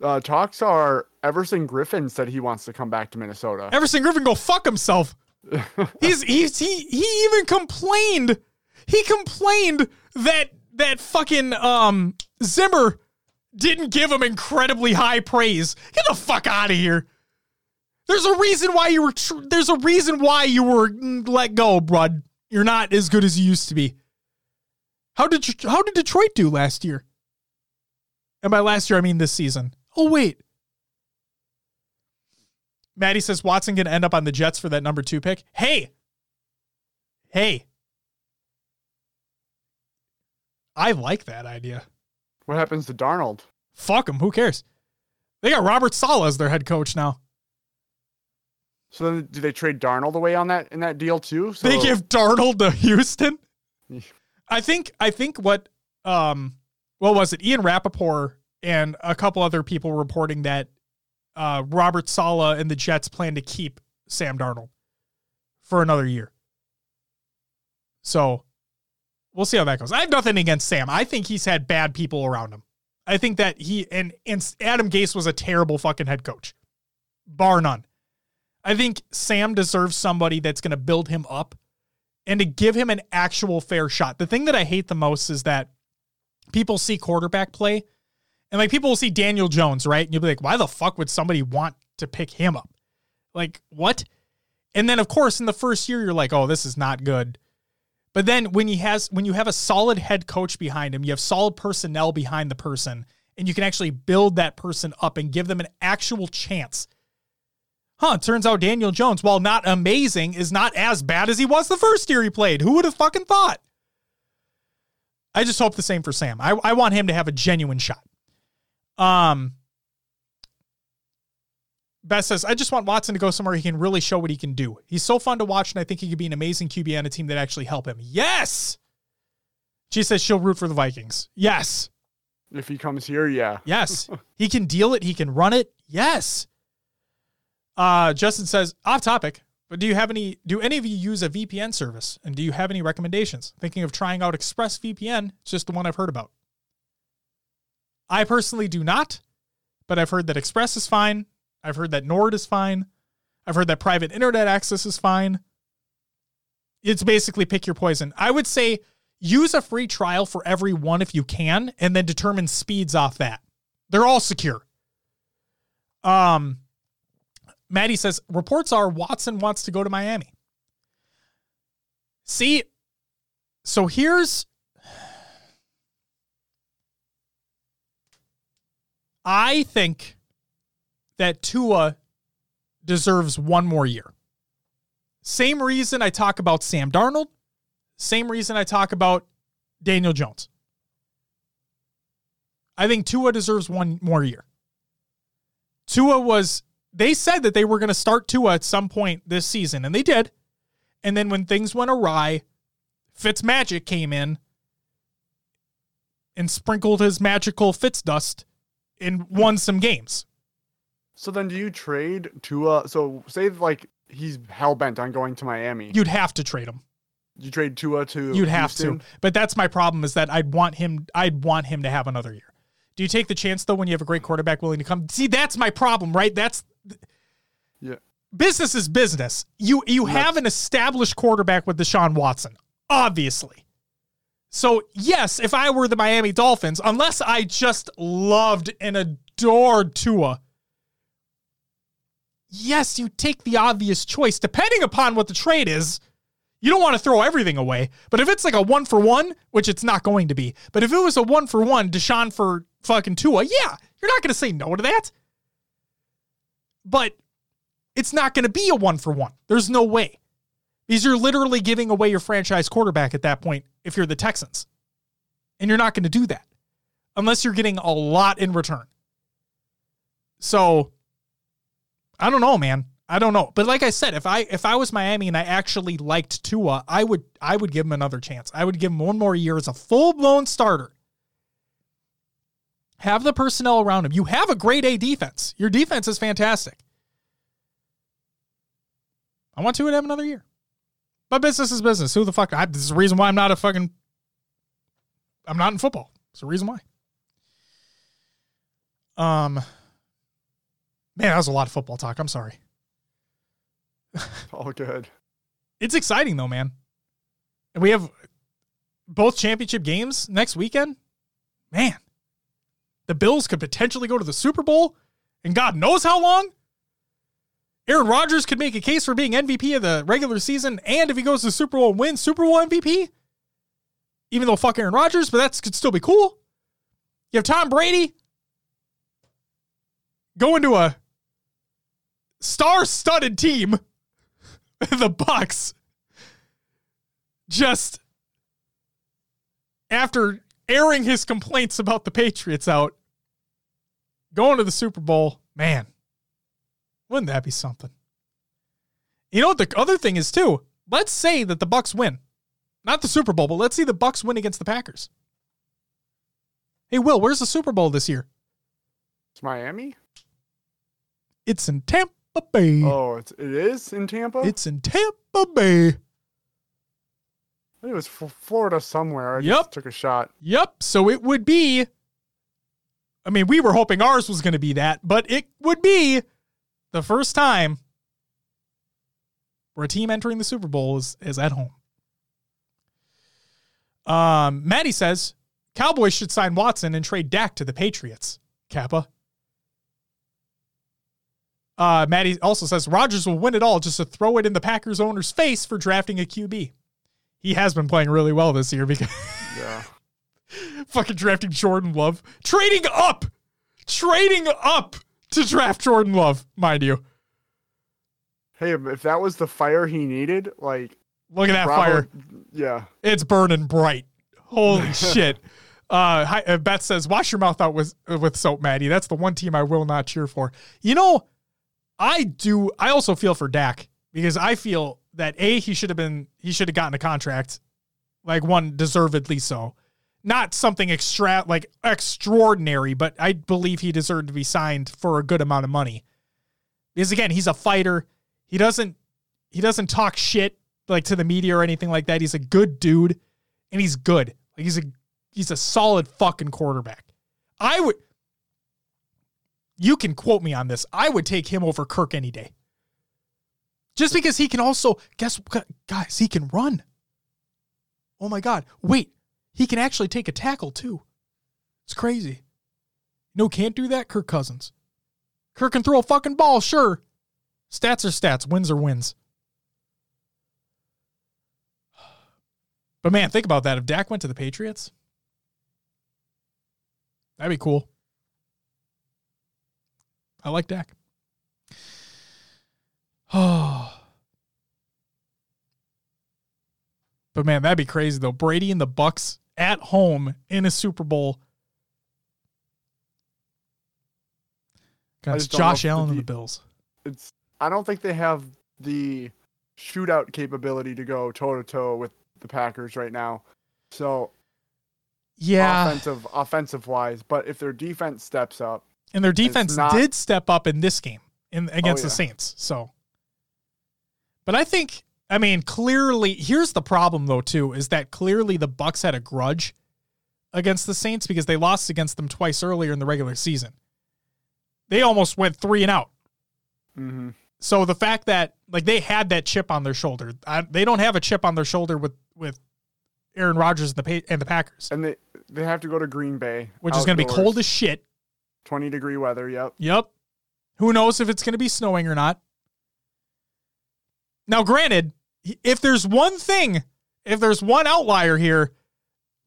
yeah. Uh, talks are Everson Griffen said he wants to come back to Minnesota. Everson Griffen go fuck himself. <laughs> He's he's he he even complained. He complained that that fucking um Zimmer didn't give him incredibly high praise. Get the fuck out of here. There's a reason why you were tr- there's a reason why you were let go, bud. You're not as good as you used to be. How did you, how did Detroit do last year? And by last year I mean this season. Oh wait. Maddie says Watson going to end up on the Jets for that number two pick. Hey, hey, I like that idea. what happens to Darnold? Fuck him. Who cares? They got Robert Saleh as their head coach now. So then, do they trade Darnold away on that in that deal too? So They give Darnold to Houston. <laughs> I think. I think what. Um, what was it? Ian Rapoport and a couple other people reporting that uh, Robert Saleh and the Jets plan to keep Sam Darnold for another year. So we'll see how that goes. I have nothing against Sam. I think he's had bad people around him. I think that he and and Adam Gase was a terrible fucking head coach, bar none. I think Sam deserves somebody that's going to build him up and to give him an actual fair shot. The thing that I hate the most is that people see quarterback play and like people will see Daniel Jones, right? And you'll be like, why the fuck would somebody want to pick him up? Like, what? And then of course in the first year you're like, oh, this is not good. But then when he has when you have a solid head coach behind him, you have solid personnel behind the person, and you can actually build that person up and give them an actual chance. Huh, turns out Daniel Jones, while not amazing, is not as bad as he was the first year he played. Who would have fucking thought? I just hope the same for Sam. I, I want him to have a genuine shot. Um Beth says, I just want Watson to go somewhere he can really show what he can do. He's so fun to watch, and I think he could be an amazing QB on a team that actually help him. Yes. She says she'll root for the Vikings. Yes. if he comes here, yeah. Yes. <laughs> he can deal it. He can run it. Yes. Uh, Justin says, off topic, but do you have any, do any of you use a VPN service? And do you have any recommendations? Thinking of trying out ExpressVPN. It's just the one I've heard about. I personally do not, but I've heard that Express is fine. I've heard that Nord is fine. I've heard that private internet access is fine. It's basically pick your poison. I would say use a free trial for every one if you can, and then determine speeds off that. They're all secure. Um, Maddie says reports are Watson wants to go to Miami. See, so here's I think that Tua deserves one more year. Same reason I talk about Sam Darnold, same reason I talk about Daniel Jones. I think Tua deserves one more year. Tua was, they said that they were going to start Tua at some point this season, and they did. And then when things went awry, Fitzmagic came in and sprinkled his magical Fitz dust and won some games. So then, do you trade Tua? So say like he's hell bent on going to Miami. You'd have to trade him. You trade Tua to. You'd have Houston? to. But that's my problem is that I'd want him I'd want him to have another year. Do you take the chance though when you have a great quarterback willing to come? See, that's my problem, right? That's Yeah. business is business. You you have an established quarterback with Deshaun Watson, obviously. So yes, if I were the Miami Dolphins, unless I just loved and adored Tua, yes, you take the obvious choice, depending upon what the trade is. You don't want to throw everything away. But if it's like a one for one, which it's not going to be, but if it was a one for one, Deshaun for fucking Tua, yeah, you're not going to say no to that. But it's not going to be a one for one. There's no way. Because you're literally giving away your franchise quarterback at that point if you're the Texans. And you're not going to do that unless you're getting a lot in return. So I don't know, man. I don't know. But like I said, if I if I was Miami and I actually liked Tua, I would I would give him another chance. I would give him one more year as a full-blown starter. Have the personnel around him. You have a great A defense. Your defense is fantastic. I want Tua to have another year. But business is business. Who the fuck? I, this is the reason why I'm not a fucking. I'm not in football. It's the reason why. Um. Man, that was a lot of football talk. I'm sorry. All good. It's exciting though, man. And we have both championship games next weekend. Man, the Bills could potentially go to the Super Bowl, and God knows how long. Aaron Rodgers could make a case for being MVP of the regular season, and if he goes to the Super Bowl and wins Super Bowl MVP, even though fuck Aaron Rodgers, but that could still be cool. You have Tom Brady going to a star-studded team, <laughs> the Bucs, just after airing his complaints about the Patriots out, going to the Super Bowl, man, wouldn't that be something? You know what the other thing is too? Let's say that the Bucs win. Not the Super Bowl, but let's see the Bucs win against the Packers. Hey Will, where's the Super Bowl this year? It's Miami. It's in Tampa Bay. Oh, it's, it is in Tampa. It's in Tampa Bay. It was Florida somewhere. I Yep. just took a shot. Yep. So it would be. I mean, we were hoping ours was going to be that, but it would be the first time where a team entering the Super Bowl is, is at home. Um, Maddie says Cowboys should sign Watson and trade Dak to the Patriots. Kappa. Uh, Maddie also says Rodgers will win it all just to throw it in the Packers owner's face for drafting a QB. He has been playing really well this year because <laughs> Yeah. <laughs> fucking drafting Jordan Love, trading up, trading up to draft Jordan Love, mind you. Hey, if that was the fire he needed, like Look at that fire. Yeah. It's burning bright. Holy <laughs> shit. Uh, hi, uh, Beth says, "Wash your mouth out with uh, with soap, Maddie. That's the one team I will not cheer for." You know, I do. I also feel for Dak because I feel that a he should have been he should have gotten a contract, like one deservedly so, not something extra like extraordinary, but I believe he deserved to be signed for a good amount of money. Because again, he's a fighter. He doesn't he doesn't talk shit like to the media or anything like that. He's a good dude, and he's good. Like he's a he's a solid fucking quarterback. I would. You can quote me on this. I would take him over Kirk any day. Just because he can also guess what, guys, he can run. Oh my god. Wait, he can actually take a tackle too. It's crazy. No, can't do that, Kirk Cousins. Kirk can throw a fucking ball, sure. Stats are stats, wins are wins. But man, think about that. If Dak went to the Patriots, that'd be cool. I like Dak. Oh. <sighs> But man, that'd be crazy though. Brady and the Bucs at home in a Super Bowl. God, it's just don't know Josh Allen the and the Bills. It's. I don't think they have the shootout capability to go toe to toe with the Packers right now. So Yeah. offensive offensive wise, but if their defense steps up, And their defense not- did step up in this game in against the yeah. Saints. So But I think I mean clearly here's the problem though too is that clearly the Bucs had a grudge against the Saints because they lost against them twice earlier in the regular season. They almost went 3 and out. Mm-hmm. So the fact that like they had that chip on their shoulder, I, they don't have a chip on their shoulder with with Aaron Rodgers and the and the Packers, And they they have to go to Green Bay, which is going to be cold as shit. 20 degree weather. Yep. Yep. Who knows if it's going to be snowing or not? Now, granted, if there's one thing, if there's one outlier here,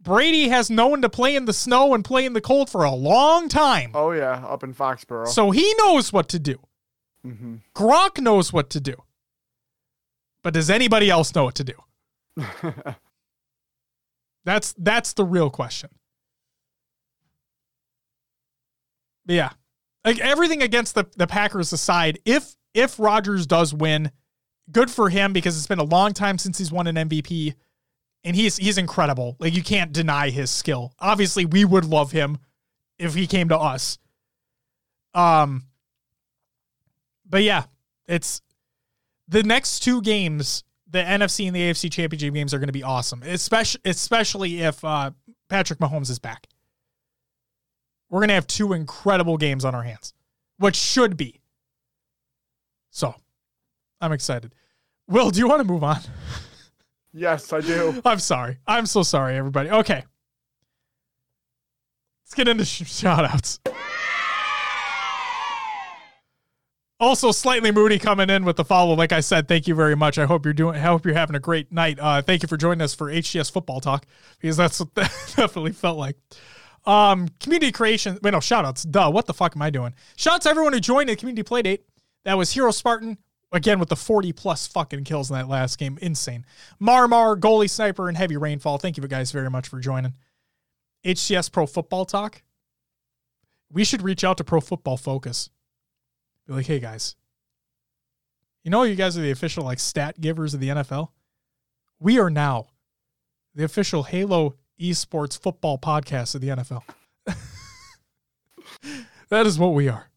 Brady has known to play in the snow and play in the cold for a long time. Oh yeah, up in Foxborough. So he knows what to do. hmm Gronk knows what to do. But does anybody else know what to do? <laughs> That's that's the real question. But yeah. Like everything against the, the Packers aside, if if Rodgers does win, good for him because it's been a long time since he's won an MVP. And he's he's incredible. Like you can't deny his skill. Obviously, we would love him if he came to us. Um but yeah, it's the next two games, the NFC and the AFC championship games are going to be awesome, especially especially if uh, Patrick Mahomes is back. We're going to have two incredible games on our hands, which should be. So, I'm excited. Will, do you want to move on? yes, I do. <laughs> I'm sorry. I'm so sorry, everybody. Okay. Let's get into sh- shout outs. Also, slightly moody coming in with the follow. Like I said, thank you very much. I hope you're doing. I hope you're having a great night. Uh, thank you for joining us for HCS football talk because that's what <laughs> that definitely felt like. Um, community creation. Wait, no, shout outs. Duh. What the fuck am I doing? Shout out to everyone who joined the community play date. That was Hero Spartan again with the 40 plus fucking kills in that last game. Insane. Marmar, goalie sniper, and heavy rainfall. Thank you guys very much for joining. HCS Pro Football Talk. We should reach out to Pro Football Focus. Be like, hey guys, you know you guys are the official like stat givers of the NFL. We are now the official Halo esports football podcast of the NFL. <laughs> that is what we are.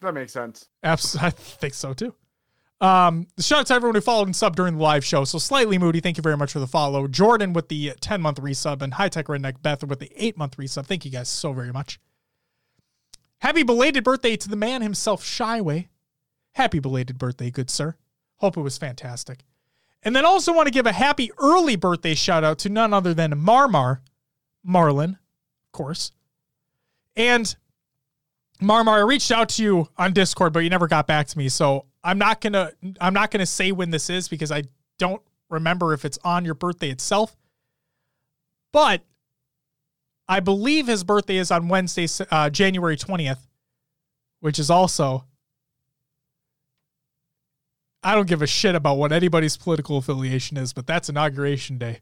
That makes sense. Abs- <laughs> I think so too. Um, shout out to everyone who followed and subbed during the live show. So slightly moody, thank you very much for the follow. Jordan with the 10 month resub and high tech redneck Beth with the eight month resub. Thank you guys so very much. Happy belated birthday to the man himself, Shyway. Happy belated birthday, good sir. Hope it was fantastic. And then also want to give a happy early birthday shout out to none other than Marmar, Marlin, of course. And Marmar, I reached out to you on Discord, but you never got back to me. So I'm not gonna I'm not gonna say when this is because I don't remember if it's on your birthday itself. But I believe his birthday is on Wednesday, uh, January 20th, which is also. I don't give a shit about what anybody's political affiliation is, but that's inauguration day.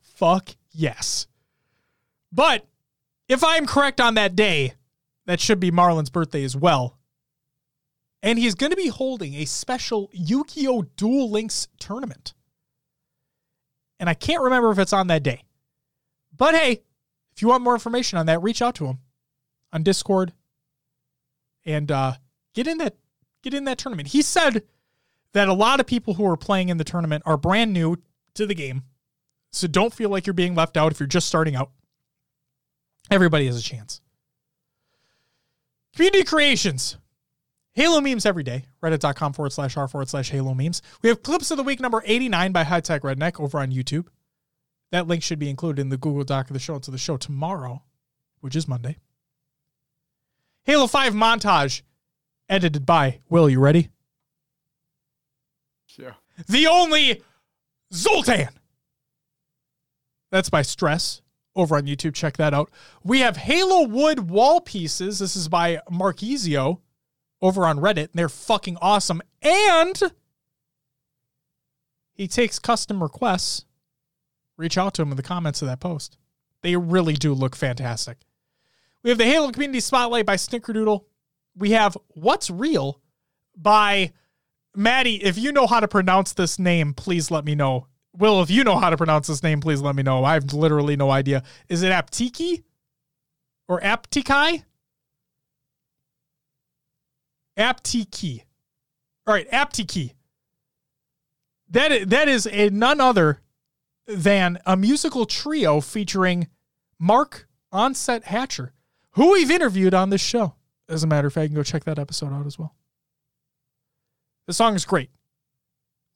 Fuck yes. But if I'm correct on that day, that should be Marlon's birthday as well. And he's going to be holding a special Yu Gi Oh! Duel Links tournament. And I can't remember if it's on that day. But hey, if you want more information on that, reach out to him on Discord and uh, get in that get in that tournament. He said that a lot of people who are playing in the tournament are brand new to the game. So don't feel like you're being left out if you're just starting out. Everybody has a chance. Community creations. Halo memes every day. Reddit.com forward slash r forward slash Halo memes. We have clips of the week number 89 by High Tech Redneck over on YouTube. That link should be included in the Google Doc of the show until the show tomorrow, which is Monday. Halo 5 montage edited by Will. You ready? Yeah. The only Zoltan. That's by Stress over on YouTube. Check that out. We have Halo Wood wall pieces. This is by Marquisio over on Reddit. and They're fucking awesome. And he takes custom requests. Reach out to him in the comments of that post. They really do look fantastic. We have the Halo Community Spotlight by Snickerdoodle. We have What's Real by Maddie. If you know how to pronounce this name, please let me know. Will, if you know how to pronounce this name, please let me know. I have literally no idea. Is it Aptiki or Aptikai? Aptiki. All right, Aptiki. That that is a none other than a musical trio featuring Mark Onset Hatcher, who we've interviewed on this show. As a matter of fact, you can go check that episode out as well. The song is great.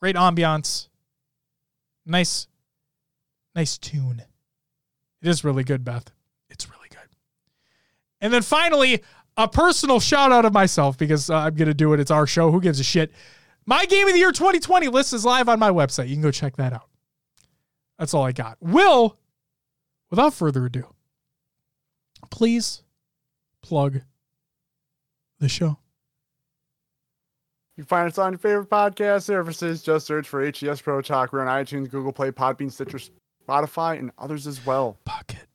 Great ambiance. Nice, nice tune. It is really good, Beth. It's really good. And then finally, a personal shout out of myself because uh, I'm going to do it. It's our show. Who gives a shit? My game of the year 2020 list is live on my website. You can go check that out. That's all I got. Will, without further ado, please plug the show. You can find us on your favorite podcast services. Just search for HCS Pro Talk. We're on iTunes, Google Play, Podbean, Stitcher, Spotify, and others as well. Pocket.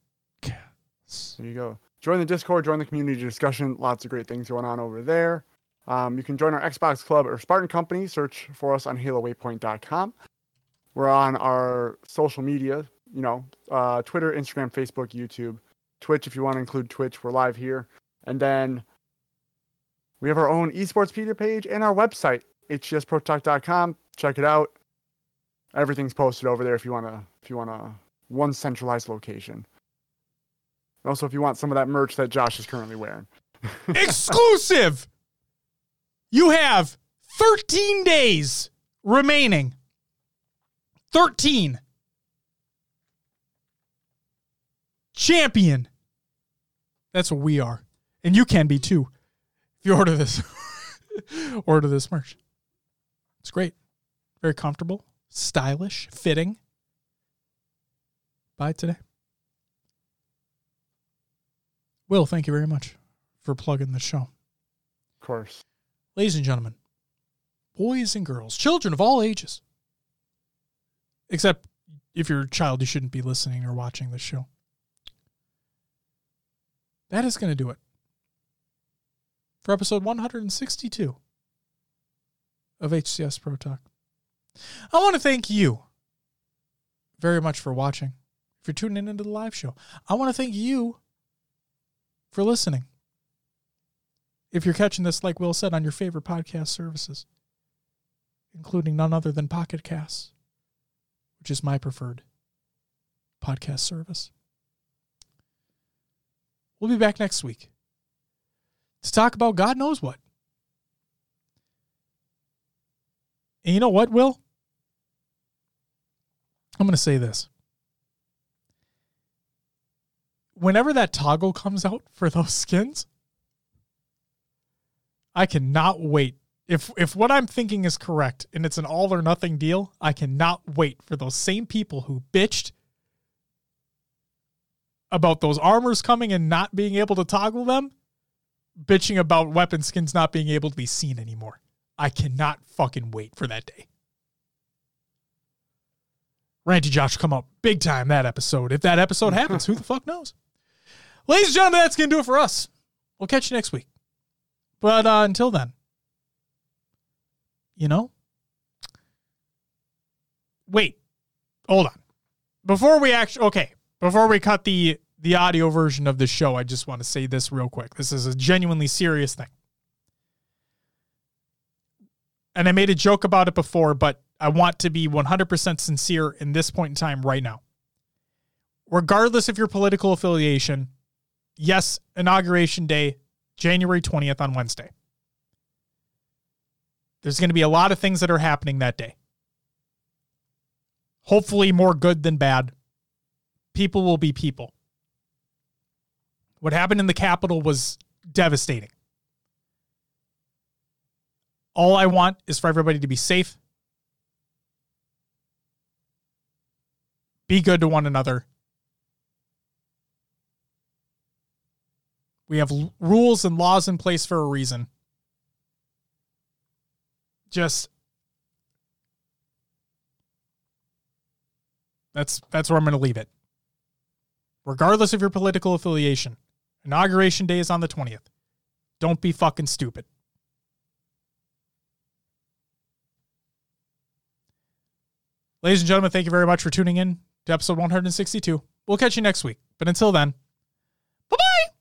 There you go. Join the Discord, join the community discussion. Lots of great things going on over there. Um, you can join our Xbox Club or Spartan Company. Search for us on HaloWaypoint.com. We're on our social media, you know, uh, Twitter, Instagram, Facebook, YouTube, Twitch. If you want to include Twitch, we're live here. And then we have our own esportspedia page and our website, hcsprotalk.com. Check it out. Everything's posted over there if you want to, if you want to, one centralized location. Also, if you want some of that merch that Josh is currently wearing. <laughs> Exclusive! You have 13 days remaining. 13. Champion. That's what we are. And you can be too. If you order this <laughs> order this merch. It's great. Very comfortable, stylish, fitting. Buy today. Will, thank you very much for plugging the show. Of course. Ladies and gentlemen, boys and girls, children of all ages, except if you're a child, you shouldn't be listening or watching this show. That is going to do it for episode 162 of HCS Pro Talk. I want to thank you very much for watching. If you're tuning in into the live show, I want to thank you for listening. If you're catching this, like Will said, on your favorite podcast services, including none other than Pocket Casts, which is my preferred podcast service. We'll be back next week to talk about God knows what. And you know what, Will? I'm going to say this. Whenever that toggle comes out for those skins, I cannot wait. If if what I'm thinking is correct and it's an all or nothing deal, I cannot wait for those same people who bitched about those armors coming and not being able to toggle them, bitching about weapon skins not being able to be seen anymore. I cannot fucking wait for that day. Ranty Josh come up big time that episode. If that episode <laughs> happens, who the fuck knows? Ladies and gentlemen, that's going to do it for us. We'll catch you next week. But uh, until then, you know, wait, hold on. Before we actually, okay, before we cut the the audio version of the show, I just want to say this real quick. This is a genuinely serious thing. And I made a joke about it before, but I want to be 100% sincere in this point in time right now. Regardless of your political affiliation, yes, Inauguration Day, January 20th on Wednesday. There's going to be a lot of things that are happening that day. Hopefully, more good than bad. People will be people. What happened in the Capitol was devastating. All I want is for everybody to be safe, be good to one another. We have l- rules and laws in place for a reason. Just that's that's where I'm going to leave it. Regardless of your political affiliation, inauguration day is on the 20th. Don't be fucking stupid. Ladies and gentlemen, thank you very much for tuning in to episode 162. We'll catch you next week. But until then, bye bye.